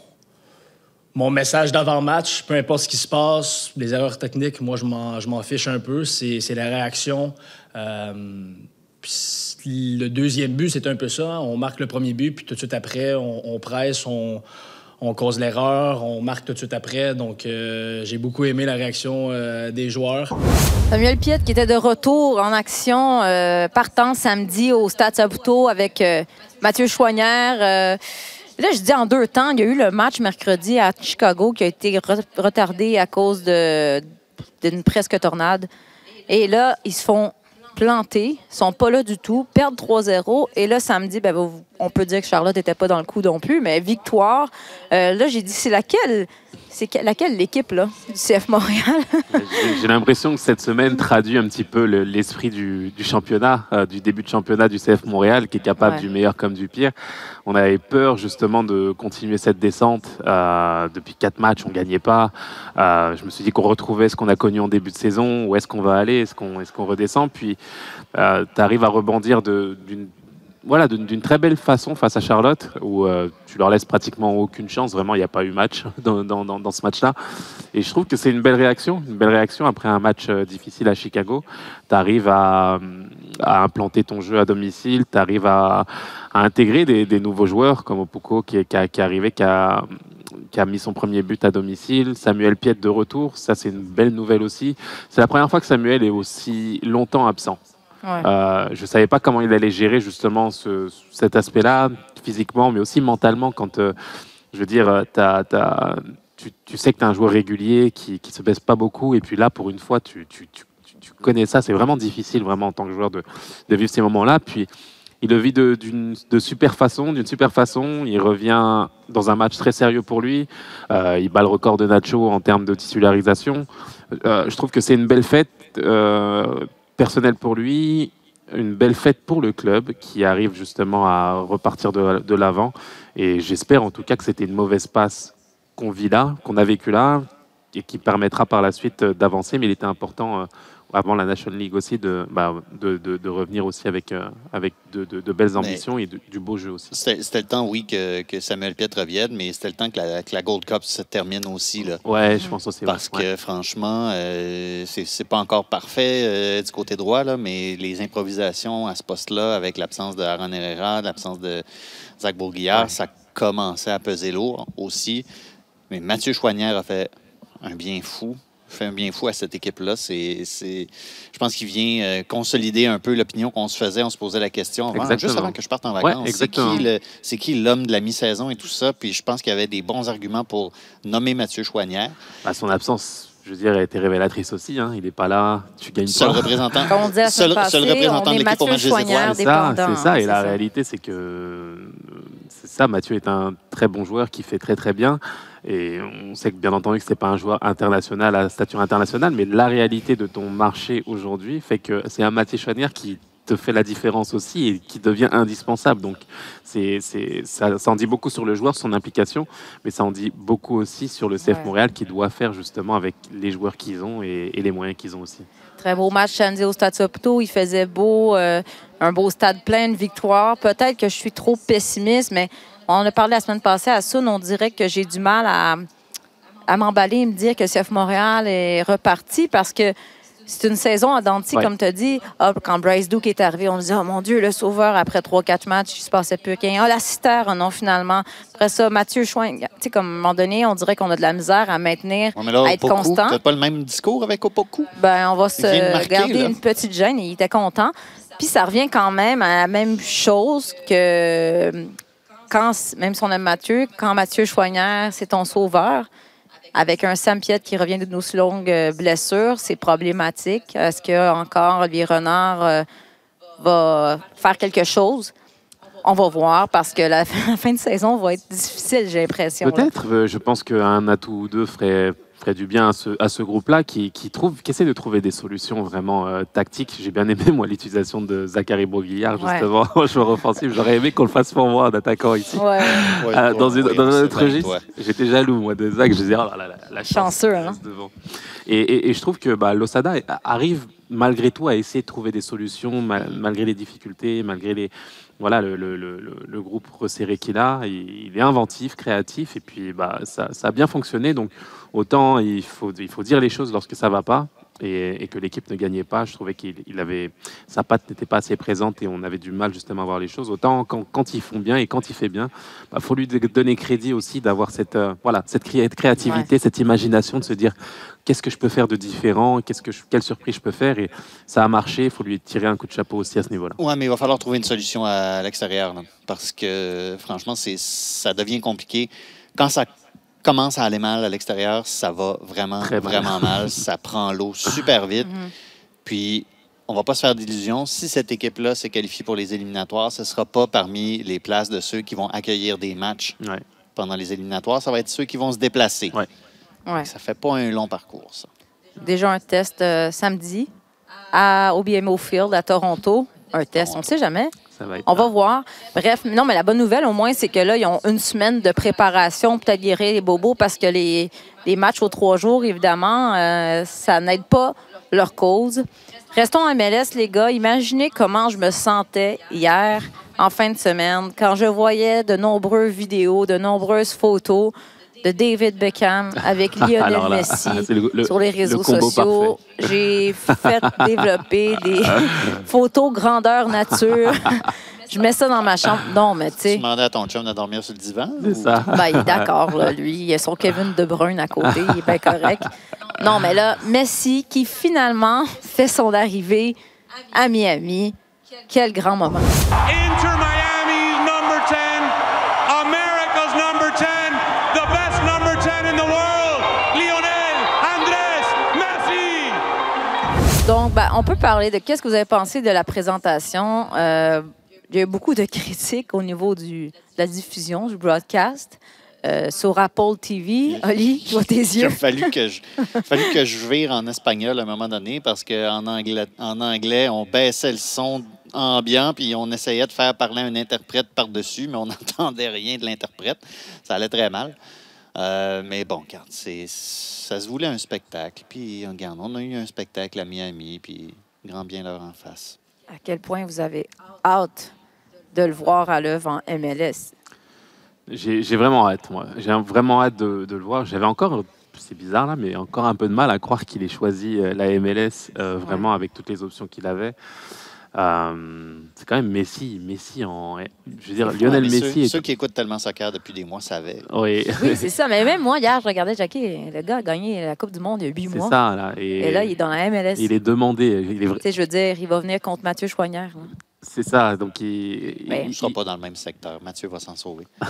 mon message d'avant-match. Peu importe ce qui se passe, les erreurs techniques, moi, je m'en, fiche un peu. C'est, la réaction. Le deuxième but, c'est un peu ça. On marque le premier but, puis tout de suite après, on, on presse, on, on cause l'erreur, on marque tout de suite après. Donc, euh, j'ai beaucoup aimé la réaction euh, des joueurs. Samuel Piette qui était de retour en action euh, partant samedi au Stade Saputo avec Mathieu Chouanière. Là, je dis en deux temps, il y a eu le match mercredi à Chicago qui a été re- retardé à cause d'une presque tornade. Et là, ils se font planter, sont pas là du tout, perdent 3-0. Et là, samedi, ben, vous- on peut dire que Charlotte n'était pas dans le coup non plus, mais victoire. Euh, là, j'ai dit, c'est laquelle, c'est que- laquelle l'équipe là, du CF Montréal? J'ai- l'impression que cette semaine traduit un petit peu le- l'esprit du, du championnat, euh, du début de championnat du CF Montréal, qui est capable Ouais. du meilleur comme du pire. On avait peur justement de continuer cette descente. Euh, depuis quatre matchs, on gagnait pas. Je me suis dit qu'on retrouvait ce qu'on a connu en début de saison. Où est-ce qu'on va aller Est-ce qu'on est qu'on redescend? Puis tu arrives à rebondir d'une voilà, d'une très belle façon face à Charlotte, où euh, tu leur laisses pratiquement aucune chance. Vraiment, il n'y a pas eu match dans, ce match-là. Et je trouve que c'est une belle réaction, une belle réaction après un match euh, difficile à Chicago. Tu arrives à, implanter ton jeu à domicile, tu arrives à, intégrer des, nouveaux joueurs comme Opoku qui, a- est arrivé, qui a, qui a mis son premier but à domicile. Samuel Piette de retour, ça c'est une belle nouvelle aussi. C'est la première fois que Samuel est aussi longtemps absent. Euh, je ne savais pas comment il allait gérer justement ce- cet aspect-là, physiquement, mais aussi mentalement, quand, euh, je veux dire, euh, tu, sais que tu es un joueur régulier qui ne se baisse pas beaucoup, et puis là, pour une fois, tu, connais ça. C'est vraiment difficile, vraiment, en tant que joueur, de, vivre ces moments-là. Puis, il le vit de, super façon, d'une super façon. Il revient dans un match très sérieux pour lui. Il bat le record de Nacho en termes de titularisation. Je trouve que c'est une belle fête personnelle pour lui, une belle fête pour le club qui arrive justement à repartir de, l'avant. Et j'espère en tout cas que c'était une mauvaise passe qu'on vit là, qu'on a vécu là, et qui permettra par la suite d'avancer. Mais il était important, euh, avant la National League aussi, de, bah, de, de- de revenir aussi avec, euh, avec de, belles ambitions et du beau jeu aussi. C'était le temps, oui, que, que Samuel Piet revienne, mais c'était le temps que la, que la Gold Cup se termine aussi. Là. Ouais, je pense aussi. ouais. Parce que franchement, euh, c'est pas encore parfait euh, du côté droit, là, mais les improvisations à ce poste-là, avec l'absence de Aaron Herrera, l'absence de Zach Bourguillard, Ouais. ça commençait à peser lourd aussi. Mais Mathieu Chouanière a fait un bien fou. Fait un bien fou à cette équipe-là. C'est, c'est- je pense qu'il vient euh, consolider un peu l'opinion qu'on se faisait. On se posait la question avant, juste avant que je parte en Ouais, vacances. c'est, qui le- c'est qui l'homme de la mi-saison et tout ça? Puis je pense qu'il y avait des bons arguments pour nommer Mathieu Chouanière. Bah, son absence, je veux dire, a été révélatrice aussi. Hein. Il n'est pas là, tu gagnes Seul pas. représentant, on la seul, représentant on de l'équipe au Mathieu match des Choignard étoiles. C'est ça, c'est ça. Et c'est la ça. réalité, c'est que c'est ça. Mathieu est un très bon joueur qui fait très très bien. Et on sait que bien entendu que c'est pas un joueur international à stature internationale, mais la réalité de ton marché aujourd'hui fait que c'est un Mathieu Chouanière qui te fait la différence aussi et qui devient indispensable. Donc c'est, ça, ça en dit beaucoup sur le joueur, son implication, mais ça en dit beaucoup aussi sur le CF Ouais. Montréal qui doit faire justement avec les joueurs qu'ils ont et, et les moyens qu'ils ont aussi. Très beau match samedi au Stade Saputo. Il faisait beau, euh, un beau stade plein de victoires. Peut-être que je suis trop pessimiste, mais on a parlé la semaine passée à Sun. On dirait que j'ai du mal à, à m'emballer et me dire que CF Montréal est reparti parce que c'est une saison à scie, Ouais. comme tu as dit. Ah, quand Bryce Duke est arrivé, on disait, oh mon Dieu, le sauveur, après 3-4 matchs, il se passait plus rien. Ah, la citère, non, finalement. Après ça, Mathieu Chouin, tu sais, comme à un moment donné, on dirait qu'on a de la misère à maintenir, Ouais, là, à être Opoku, constant. pas le même discours avec Opoku? Ben, on va se marquer, garder là. une petite gêne. Il était content. Puis ça revient quand même à la même chose que quand, même si on aime Mathieu, quand Mathieu Choignard, c'est ton sauveur, avec un Sam qui revient d'une aussi longue euh, blessure, c'est problématique. Est-ce que encore Olivier Renard euh, va faire quelque chose? On va voir parce que la fin de saison va être difficile, j'ai l'impression. Peut-être. euh, Je pense qu'un atout ou deux ferait, ferait du bien à ce, à ce groupe-là qui, qui, trouve, qui essaie de trouver des solutions vraiment euh, tactiques. J'ai bien aimé, moi, l'utilisation de Zachary Boguillard, Ouais. justement, en joueur offensif. J'aurais aimé qu'on le fasse pour moi, un attaquant ici. Ouais. Ouais, Euh, dans, une, ouais, dans un autre registre, j'étais jaloux, moi, de Zach. Je disais, oh là là, la, la chance Chanceux, hein. devant. Et, et- et je trouve que bah, Losada arrive malgré tout à essayer de trouver des solutions, mal- malgré les difficultés, malgré les, voilà, le, le- le- le- le groupe resserré qu'il a. Il, il est inventif, créatif, et puis bah, ça, ça a bien fonctionné. Donc autant il faut, il faut dire les choses lorsque ça va pas. Et, et que l'équipe ne gagnait pas, je trouvais qu'il il avait sa patte n'était pas assez présente et on avait du mal justement à voir les choses. Autant quand, quand ils font bien et quand il fait bien, il faut lui donner crédit aussi d'avoir cette euh, voilà cette cré- créativité, cette imagination de se dire qu'est-ce que je peux faire de différent, qu'est-ce que je- quelle surprise je peux faire et ça a marché. Il faut lui tirer un coup de chapeau aussi à ce niveau-là. Ouais, mais il va falloir trouver une solution à l'extérieur, parce que franchement, c'est ça devient compliqué. Quand ça commence à aller mal à l'extérieur, ça va vraiment, Très vraiment mal. Ça prend l'eau super vite. Puis, on va pas se faire d'illusions. Si cette équipe-là s'est qualifiée pour les éliminatoires, ce sera pas parmi les places de ceux qui vont accueillir des matchs Ouais. pendant les éliminatoires. Ça va être ceux qui vont se déplacer. Ouais. Ouais. Ça fait pas un long parcours, ça. déjà un test euh, samedi à, au BMO Field à Toronto. Un test, on ne sait jamais. Ça va être On va voir. Bref, non, mais la bonne nouvelle, au moins, c'est que là, ils ont une semaine de préparation, peut-être guérir les bobos, parce que les, les matchs aux trois jours, évidemment, euh, ça n'aide pas leur cause. Restons en MLS, les gars. Imaginez comment je me sentais hier, en fin de semaine, quand je voyais de nombreuses vidéos, de nombreuses photos de David Beckham avec Lionel Alors là, Messi c'est le- le- sur les réseaux le sociaux. J'ai fait développer des photos grandeur nature. Je mets ça dans ma chambre. Non, mais tu Tu demandais à ton chum de dormir sur le divan? C'est ça. ben, il est d'accord, là, lui. Il a son Kevin De Bruyne à côté. Il est bien correct. Non, mais là, Messi qui finalement fait son arrivée à Miami. Quel grand moment. Inter on peut parler de qu'est-ce que vous avez pensé de la présentation. Euh, il y a eu beaucoup de critiques au niveau du, de la diffusion, du broadcast. Euh, sur Apple TV. Oli, vois tes Il yeux. a fallu que je, fallu que je vire en espagnol à un moment donné parce qu'en anglais, en anglais, on baissait le son ambiant puis on essayait de faire parler un interprète par-dessus, mais on n'entendait rien de l'interprète. Ça allait très mal. Euh, mais bon, regarde, ça se voulait un spectacle. Puis, regarde, on a eu un spectacle à Miami, puis grand bien leur en face. À quel point vous avez hâte de le voir à l'œuvre en MLS. J'ai vraiment hâte, moi. J'ai vraiment hâte de, de le voir. J'avais encore, c'est bizarre là, mais encore un peu de mal à croire qu'il ait choisi euh, la MLS euh, vraiment avec toutes les options qu'il avait. Euh, c'est quand même Messi, Messi en, je veux dire, C'est fou, Lionel Messi. Ceux, est- ceux qui écoutent tellement soccer depuis des mois savaient. Oui, Oui, c'est ça. Mais même moi, hier, je regardais Jackie, le gars a gagné la Coupe du Monde il y a huit c'est mois. ça là. Et, Et là, il est dans la MLS. il est demandé. Il est vrai- Tu sais, je veux dire, il va venir contre Mathieu Choignard. C'est ça. Donc il, On ne il- sera il- pas dans le même secteur. Mathieu va s'en sauver.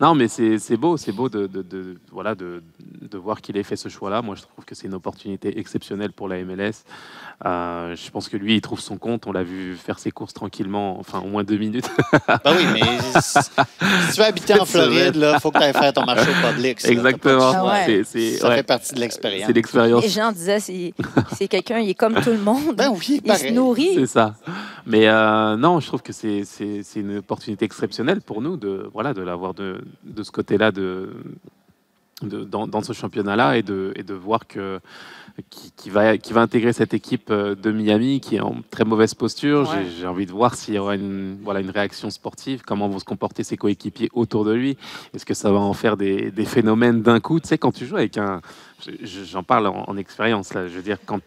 Non, mais c'est beau, c'est beau de, de- de- voilà, de, de voir qu'il ait fait ce choix-là. Moi, je trouve que c'est une opportunité exceptionnelle pour la MLS. Euh, je pense que lui, il trouve son compte. On l'a vu faire ses courses tranquillement, enfin au moins deux minutes. Ben oui, mais si tu veux habiter en. Floride, il faut que tu ailles faire ton marché public. Exactement. Ah Ça ouais, fait partie de l'expérience. c'est l'expérience. Les gens disaient, c'est c'est quelqu'un, il est comme tout le monde. Ben oui, il se pareil. nourrit. C'est ça. Mais euh, non, je trouve que c'est c'est- c'est une opportunité exceptionnelle pour nous de voilà de l'avoir de, de ce côté-là de, de- dans, dans ce championnat-là et de, et de voir que qui, qui va qui va intégrer cette équipe euh, de Miami qui est en très mauvaise posture. Ouais. J'ai- J'ai envie de voir s'il y aura une voilà une réaction sportive, comment vont se comporter ses coéquipiers autour de lui. Est-ce que ça va en faire des, des phénomènes d'un coup? Tu sais quand tu joues avec un je- je- j'en parle en, en expérience là. Je veux dire quand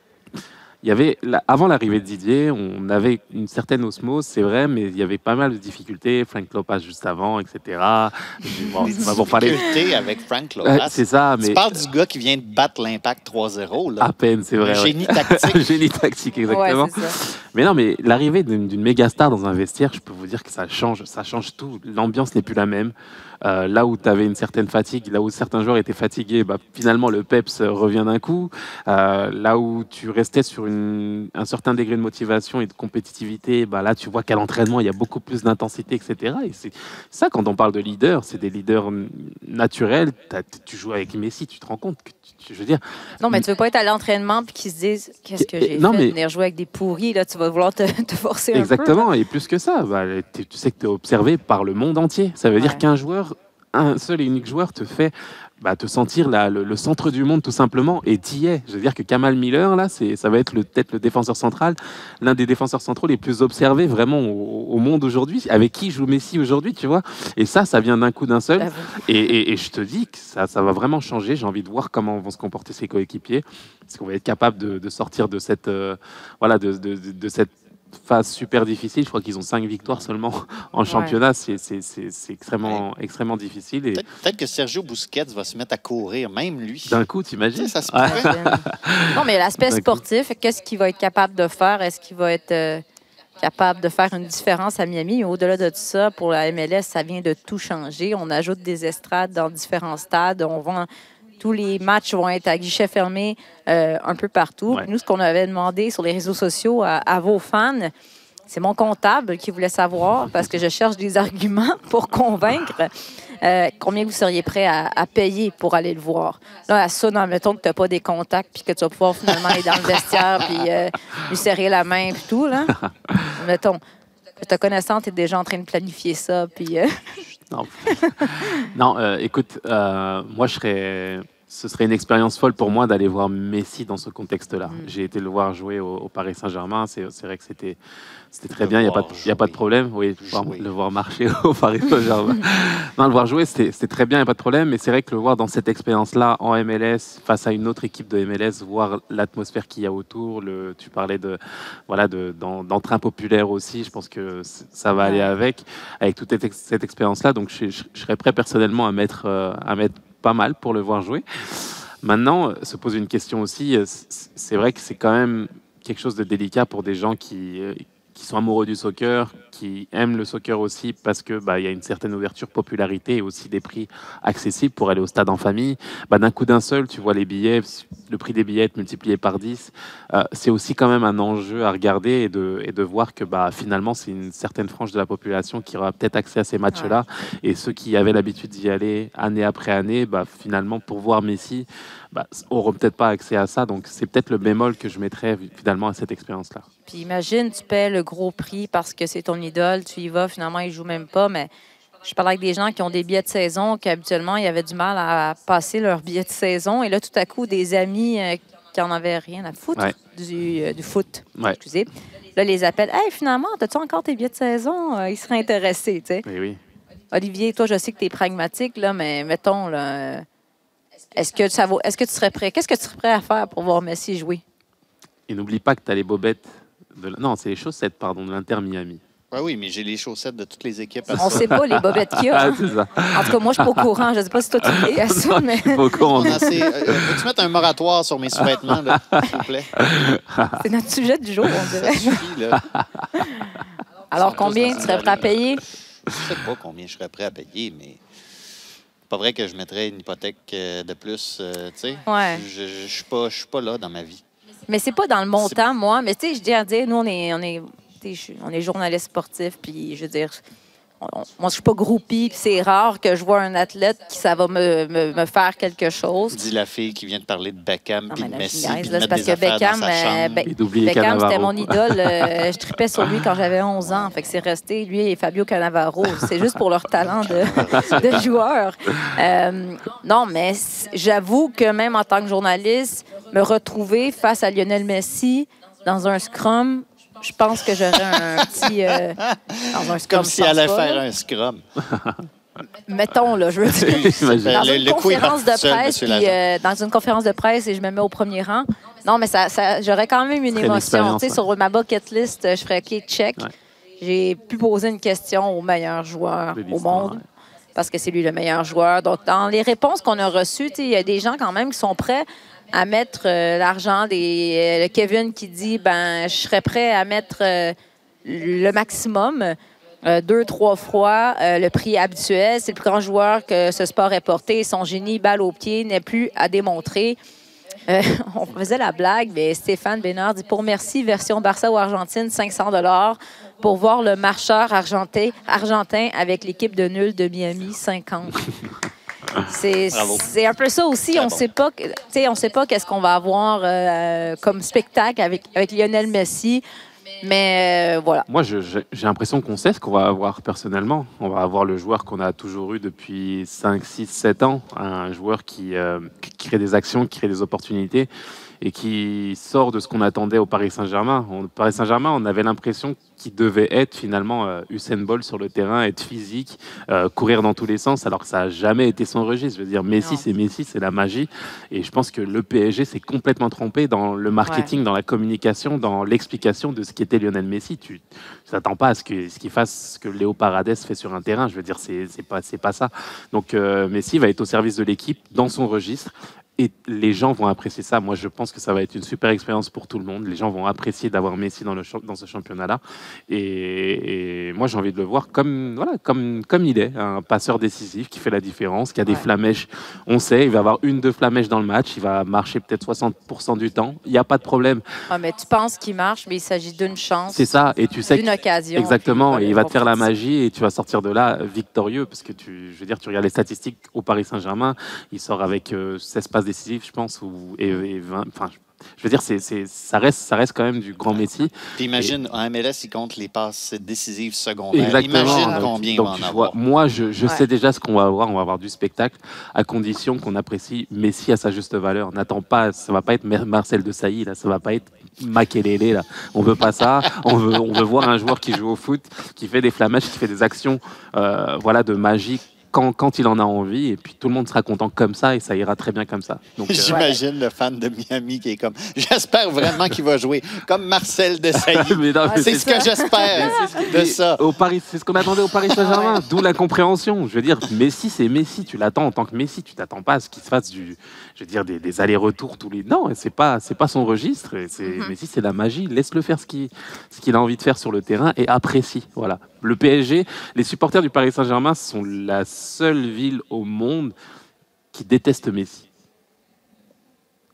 il y avait, avant l'arrivée de Didier, on avait une certaine osmose, c'est vrai, mais il y avait pas mal de difficultés. Frank Lopez juste avant, etc. Bon, on va vous parler. Difficulté avec Frank Lopas. c'est ça, Tu mais parles du gars qui vient de battre l'Impact 3-0. Là. à peine, c'est vrai. Un ouais. génie tactique. Génie tactique, exactement. Ouais, mais non, mais l'arrivée d'une d'une méga star dans un vestiaire, je peux vous dire que ça change, ça change tout. L'ambiance n'est plus la même. Euh, là où tu avais une certaine fatigue, là où certains joueurs étaient fatigués, bah, finalement le peps revient d'un coup. Euh, là où tu restais sur une- un certain degré de motivation et de compétitivité, bah, là tu vois qu'à l'entraînement il y a beaucoup plus d'intensité, etc. Et c'est ça quand on parle de leaders, c'est des leaders naturels. Tu joues avec Messi, tu te rends compte que, tu- je veux dire, Non, mais tu veux pas être à l'entraînement puis qu'ils se disent qu'est-ce que j'ai Non, fait mais- venir jouer avec des pourris là, tu vas vouloir te, te forcer un peu. Exactement, et plus que ça, bah, tu sais que tu es observé par le monde entier. Ça veut dire qu'un joueur, un seul et unique joueur te fait bah, te sentir la- le, le centre du monde tout simplement, et t'y es. Je veux dire que Kamal Miller, là, c'est, ça va être peut-être le défenseur central, l'un des défenseurs centraux les plus observés vraiment au, au monde aujourd'hui, avec qui joue Messi aujourd'hui, tu vois? Et ça, ça vient d'un coup d'un seul. J'avoue. Et, et- et je te dis que ça, ça va vraiment changer. J'ai envie de voir comment vont se comporter ses coéquipiers. Est-ce qu'on va être capable de, de sortir de cette, euh, voilà, de- de cette phase super difficile Je crois qu'ils ont cinq victoires seulement en championnat. C'est- C'est c'est- c'est extrêmement, extrêmement difficile. Et Peut-être peut-être que Sergio Busquets va se mettre à courir, même lui. d'un coup, Tu t'imagines? Ça se Ouais. pourrait. non, mais l'aspect sportif, qu'est-ce qu'il va être capable de faire? Est-ce qu'il va être euh, capable de faire une différence à Miami? Au-delà de tout ça, pour la MLS, ça vient de tout changer. On ajoute des estrades dans différents stades. On vend tous les matchs vont être à guichet fermé euh, un peu partout. Ouais. Nous, ce qu'on avait demandé sur les réseaux sociaux à, à vos fans, c'est mon comptable qui voulait savoir, parce que je cherche des arguments pour convaincre, euh, combien vous seriez prêt à, à payer pour aller le voir. Là, à ça, non, mettons que tu n'as pas des contacts, puis que tu vas pouvoir finalement aller dans le vestiaire, puis euh, lui serrer la main, puis tout, là. mettons, que ta connaissance est déjà en train de planifier ça, puis... euh, Non, non euh, écoute, euh, moi, je serais. Ce serait une expérience folle pour moi d'aller voir Messi dans ce contexte-là. Mm. J'ai été le voir jouer au, au Paris Saint-Germain. C'est c'est vrai que c'était c'était très Le bien. Il n'y a, pas de- y a pas de problème. Oui, Jouer. le voir marcher au Paris Saint-Germain. non, le voir jouer, c'était c'était très bien. Il n'y a pas de problème. Mais c'est vrai que le voir dans cette expérience-là en MLS, face à une autre équipe de MLS, voir l'atmosphère qu'il y a autour. Le, tu parlais de voilà de- d'en- d'entrain populaire aussi. Je pense que ça va aller avec avec toute cette, ex- cette expérience-là. Donc, je, je- je serais prêt personnellement à mettre, euh, à mettre pas mal pour le voir jouer. Maintenant, euh, se pose une question aussi. euh, C'est vrai que c'est quand même quelque chose de délicat pour des gens qui, euh, qui sont amoureux du soccer, qui aiment le soccer aussi parce que bah, il y a une certaine ouverture, popularité et aussi des prix accessibles pour aller au stade en famille. Bah, D'un coup d'un seul, tu vois les billets, le prix des billets multiplié par 10. Euh, c'est aussi quand même un enjeu à regarder et de, et de voir que bah, finalement, c'est une certaine frange de la population qui aura peut-être accès à ces matchs-là. Et ceux qui avaient l'habitude d'y aller année après année, bah, finalement, pour voir Messi, bah, auront peut-être pas accès à ça. Donc, c'est peut-être le bémol que je mettrais finalement à cette expérience-là. Puis imagine, tu paies le gros prix parce que c'est ton idole, tu y vas, finalement, il joue même pas, mais je parle avec des gens qui ont des billets de saison, qui habituellement, ils avaient du mal à passer leur billet de saison, et là, tout à coup, des amis euh, qui en avaient rien à foutre Ouais. du, euh, du foot, Ouais. excusez, là, les appellent, « Hey, finalement, as-tu encore tes billets de saison? Euh, Ils seraient intéressés, tu sais. Oui, oui. Olivier, toi, je sais que tu es pragmatique, là, mais mettons, là, est-ce que, ça vaut, est-ce que tu serais prêt? Qu'est-ce que tu serais prêt à faire pour voir Messi jouer? Et n'oublie pas que tu as les bobettes de la- non, c'est les chaussettes, pardon, de l'Inter Miami. Ouais, oui, mais j'ai les chaussettes de toutes les équipes. On sait pas les bobettes qu'il y a. Ah, hein. c'est ça. En tout cas, moi, je suis pas au courant. Je sais pas si toi, tu es à ça, mais Pas au courant. Assez- euh, Peux-tu mettre un moratoire sur mes sous-vêtements, s'il vous plaît? c'est notre sujet du jour, on Ça dirait. suffit, là. Alors, combien tu serais prêt à payer? Je sais pas combien je serais prêt à payer, mais c'est pas vrai que je mettrais une hypothèque euh, de plus, euh, tu sais. Ouais. Je je- je suis pas, je suis pas là dans ma vie. Mais c'est pas dans le montant, moi. Mais tu sais, je dis à dire, nous, on est, on est, on est journaliste sportif, puis je veux dire, moi, je suis pas groupie, puis c'est rare que je vois un athlète qui ça va me, me, me faire quelque chose. Dis la fille qui vient de parler de Beckham Non, puis de Messi, puis de parce que Beckham, euh, Beckham, c'était mon idole. euh, je tripais sur lui quand j'avais 11 ans. Fait que c'est resté, lui et Fabio Cannavaro. C'est juste pour leur talent de, de joueur. Euh, non, mais j'avoue que même en tant que journaliste, me retrouver face à Lionel Messi dans un scrum, je pense que j'aurais un petit... euh, dans un scrum, Comme si elle allait pas, faire là. un scrum. Mettons, là, je veux dire. Dans Le- une le conférence de seul, presse, monsieur puis euh, dans une conférence de presse, et je me mets au premier rang. Non, mais ça, ça- j'aurais quand même une émotion. sur ma bucket list, je ferais OK, check. Ouais. J'ai pu poser une question au meilleur joueur au monde ouais. parce que c'est lui le meilleur joueur. Donc, dans les réponses qu'on a reçues, il y a des gens quand même qui sont prêts à mettre euh, l'argent. Des, euh, Kevin qui dit, ben, je serais prêt à mettre euh, le maximum. deux, trois fois le prix habituel. C'est le plus grand joueur que ce sport ait porté. Son génie, balle au pied, n'est plus à démontrer. On faisait la blague, mais Stéphane Bénard dit pour merci, version Barça ou Argentine, 500 dollars pour voir le marcheur argentin avec l'équipe de nul de Miami, 50. C'est un peu ça aussi. On bon. sait pas, que- tu sais, on sait pas qu'est-ce qu'on va avoir euh, comme spectacle avec, avec Lionel Messi, mais euh, voilà. Moi, j'ai l'impression qu'on sait ce qu'on va avoir personnellement. On va avoir le joueur qu'on a toujours eu depuis 5, 6, 7 ans. Un joueur qui, euh, qui crée des actions, qui crée des opportunités et qui sort de ce qu'on attendait au Paris Saint-Germain. Au Paris Saint-Germain, on avait l'impression qu'il devait être finalement euh, Usain Bolt sur le terrain, être physique, euh, courir dans tous les sens, alors que ça n'a jamais été son registre. Je veux dire, Messi, c'est Messi, c'est la magie. Et je pense que le PSG s'est complètement trompé dans le marketing, dans la communication, dans l'explication de ce qu'était Lionel Messi. Tu ne t'attends pas à ce qu'il fasse ce que Léo Paredes fait sur un terrain. Je veux dire, c'est pas, pas ça. Donc euh, Messi va être au service de l'équipe dans son registre. Et les gens vont apprécier ça. Moi, je pense que ça va être une super expérience pour tout le monde. Les gens vont apprécier d'avoir Messi dans, le, champ- dans ce championnat-là. Et, et moi, j'ai envie de le voir comme, voilà, comme, comme il est, un passeur décisif qui fait la différence, qui a des Ouais. flamèches. On sait, il va avoir une, deux flamèches dans le match. Il va marcher peut-être 60% du temps. Il n'y a pas de problème. Ah, mais tu penses qu'il marche, mais il s'agit d'une chance, C'est ça. Et tu sais d'une occasion. Exactement, et il va te faire la magie et tu vas sortir de là victorieux parce que tu, je veux dire, tu regardes les statistiques au Paris Saint-Germain, il sort avec euh, 16 passes décisives, je pense, ou, et, et 20, enfin, je- veux dire, c'est, c'est, ça, reste, ça reste quand même du grand Messi. Puis imagine, en MLS, il compte les passes décisives secondaires. Exactement. Imagine Donc- combien il donc, va en tu avoir. vois, moi, je, je Ouais. sais déjà ce qu'on va avoir. On va avoir du spectacle à condition qu'on apprécie Messi à sa juste valeur. N'attends pas, ça va pas être Marcel de Sailly, là, ça va pas être Makelele, là. On veut pas ça. On veut, on veut voir un joueur qui joue au foot, qui fait des flammages, qui fait des actions, euh, voilà, de magie. Quand, quand il en a envie, et puis tout le monde sera content comme ça, et ça ira très bien comme ça. Donc, euh, J'imagine le fan de Miami qui est comme J'espère vraiment qu'il va jouer comme Marcel Desailly. C'est ce que j'espère de ça. Au Paris, c'est ce qu'on attendait au Paris Saint-Germain, d'où la compréhension. Je veux dire, Messi, c'est Messi. Tu l'attends en tant que Messi. Tu t'attends pas à ce qu'il se fasse du, je veux dire, des, des allers-retours tous les. Non, c'est pas, c'est pas son registre. Et c'est Mhm. Messi, c'est la magie. Laisse-le faire ce qu'il, ce qu'il a envie de faire sur le terrain et apprécie. Voilà. Le PSG, les supporters du Paris Saint-Germain sont la seule ville au monde qui déteste Messi.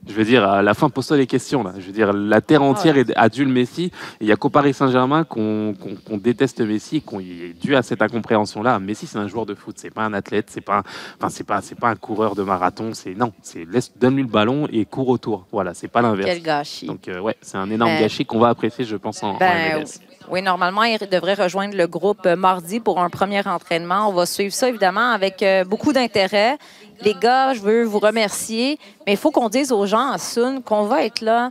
Je veux dire, à la fin, pose-toi les questions. Là. Je veux dire, la terre entière est adule Messi. Il n'y a qu'au Paris Saint-Germain qu'on déteste Messi, qu'on est dû à cette incompréhension-là. Messi, c'est un joueur de foot, c'est pas un athlète, c'est pas, un- enfin, c'est pas, c'est pas un coureur de marathon. C'est non, c'est donne-lui le ballon et cours autour. Voilà, c'est pas l'inverse. Quel gâchis. Donc euh, ouais, c'est un énorme Ben, gâchis qu'on va apprécier, je pense, en, en Ben, MLS. Oui, normalement, il devrait rejoindre le groupe euh, mardi pour un premier entraînement. On va suivre ça, évidemment, avec euh, beaucoup d'intérêt. Les gars, je veux vous remercier, mais il faut qu'on dise aux gens à Sun qu'on va être là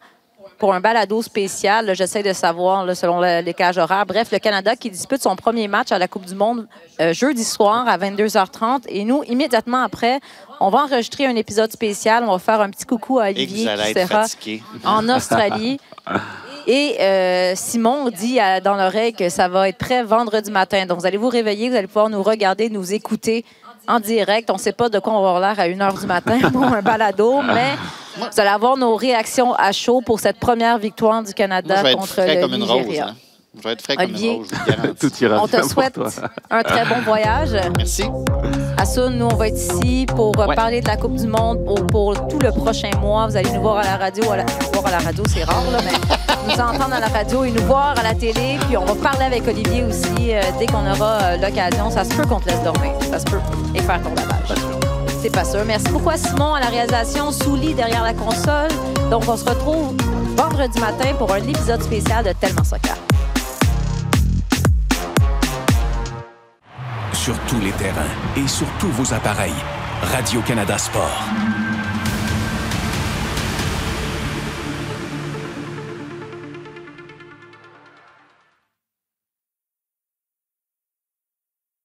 pour un balado spécial. J'essaie de savoir, là, selon le- les cages horaires. Bref, le Canada qui dispute son premier match à la Coupe du Monde euh, jeudi soir à 22h30. Et nous, immédiatement après, on va enregistrer un épisode spécial. On va faire un petit coucou à Olivier qui sera fatigué. en Australie. Et euh, Simon dit à- dans l'oreille que ça va être prêt vendredi matin. Donc, vous allez vous réveiller, vous allez pouvoir nous regarder, nous écouter en direct. On ne sait pas de quoi on va avoir l'air à 1 h du matin pour un balado, mais vous allez avoir nos réactions à chaud pour cette première victoire du Moi, Canada je vais être contre frais le comme une rose. Nigeria. hein. Je vais être frais comme Olivier. une rose, je vous le garantis. Tout ira On bien te souhaite toi. un très bon voyage. Merci. Assoun, nous, on va être ici pour euh, Ouais. parler de la Coupe du Monde pour, pour tout le prochain mois. Vous allez nous voir à la radio. À la, voir à la radio, c'est rare, là, mais nous entendre à la radio et nous voir à la télé. Puis on va parler avec Olivier aussi euh, dès qu'on aura euh, l'occasion. Ça se peut qu'on te laisse dormir. Ça se peut. Et faire ton lavage. C'est pas sûr. Merci beaucoup à Simon à la réalisation, Souli derrière la console. Donc, on se retrouve vendredi matin pour un épisode spécial de Tellement Soccer. Sur tous les terrains et sur tous vos appareils. Radio-Canada Sport.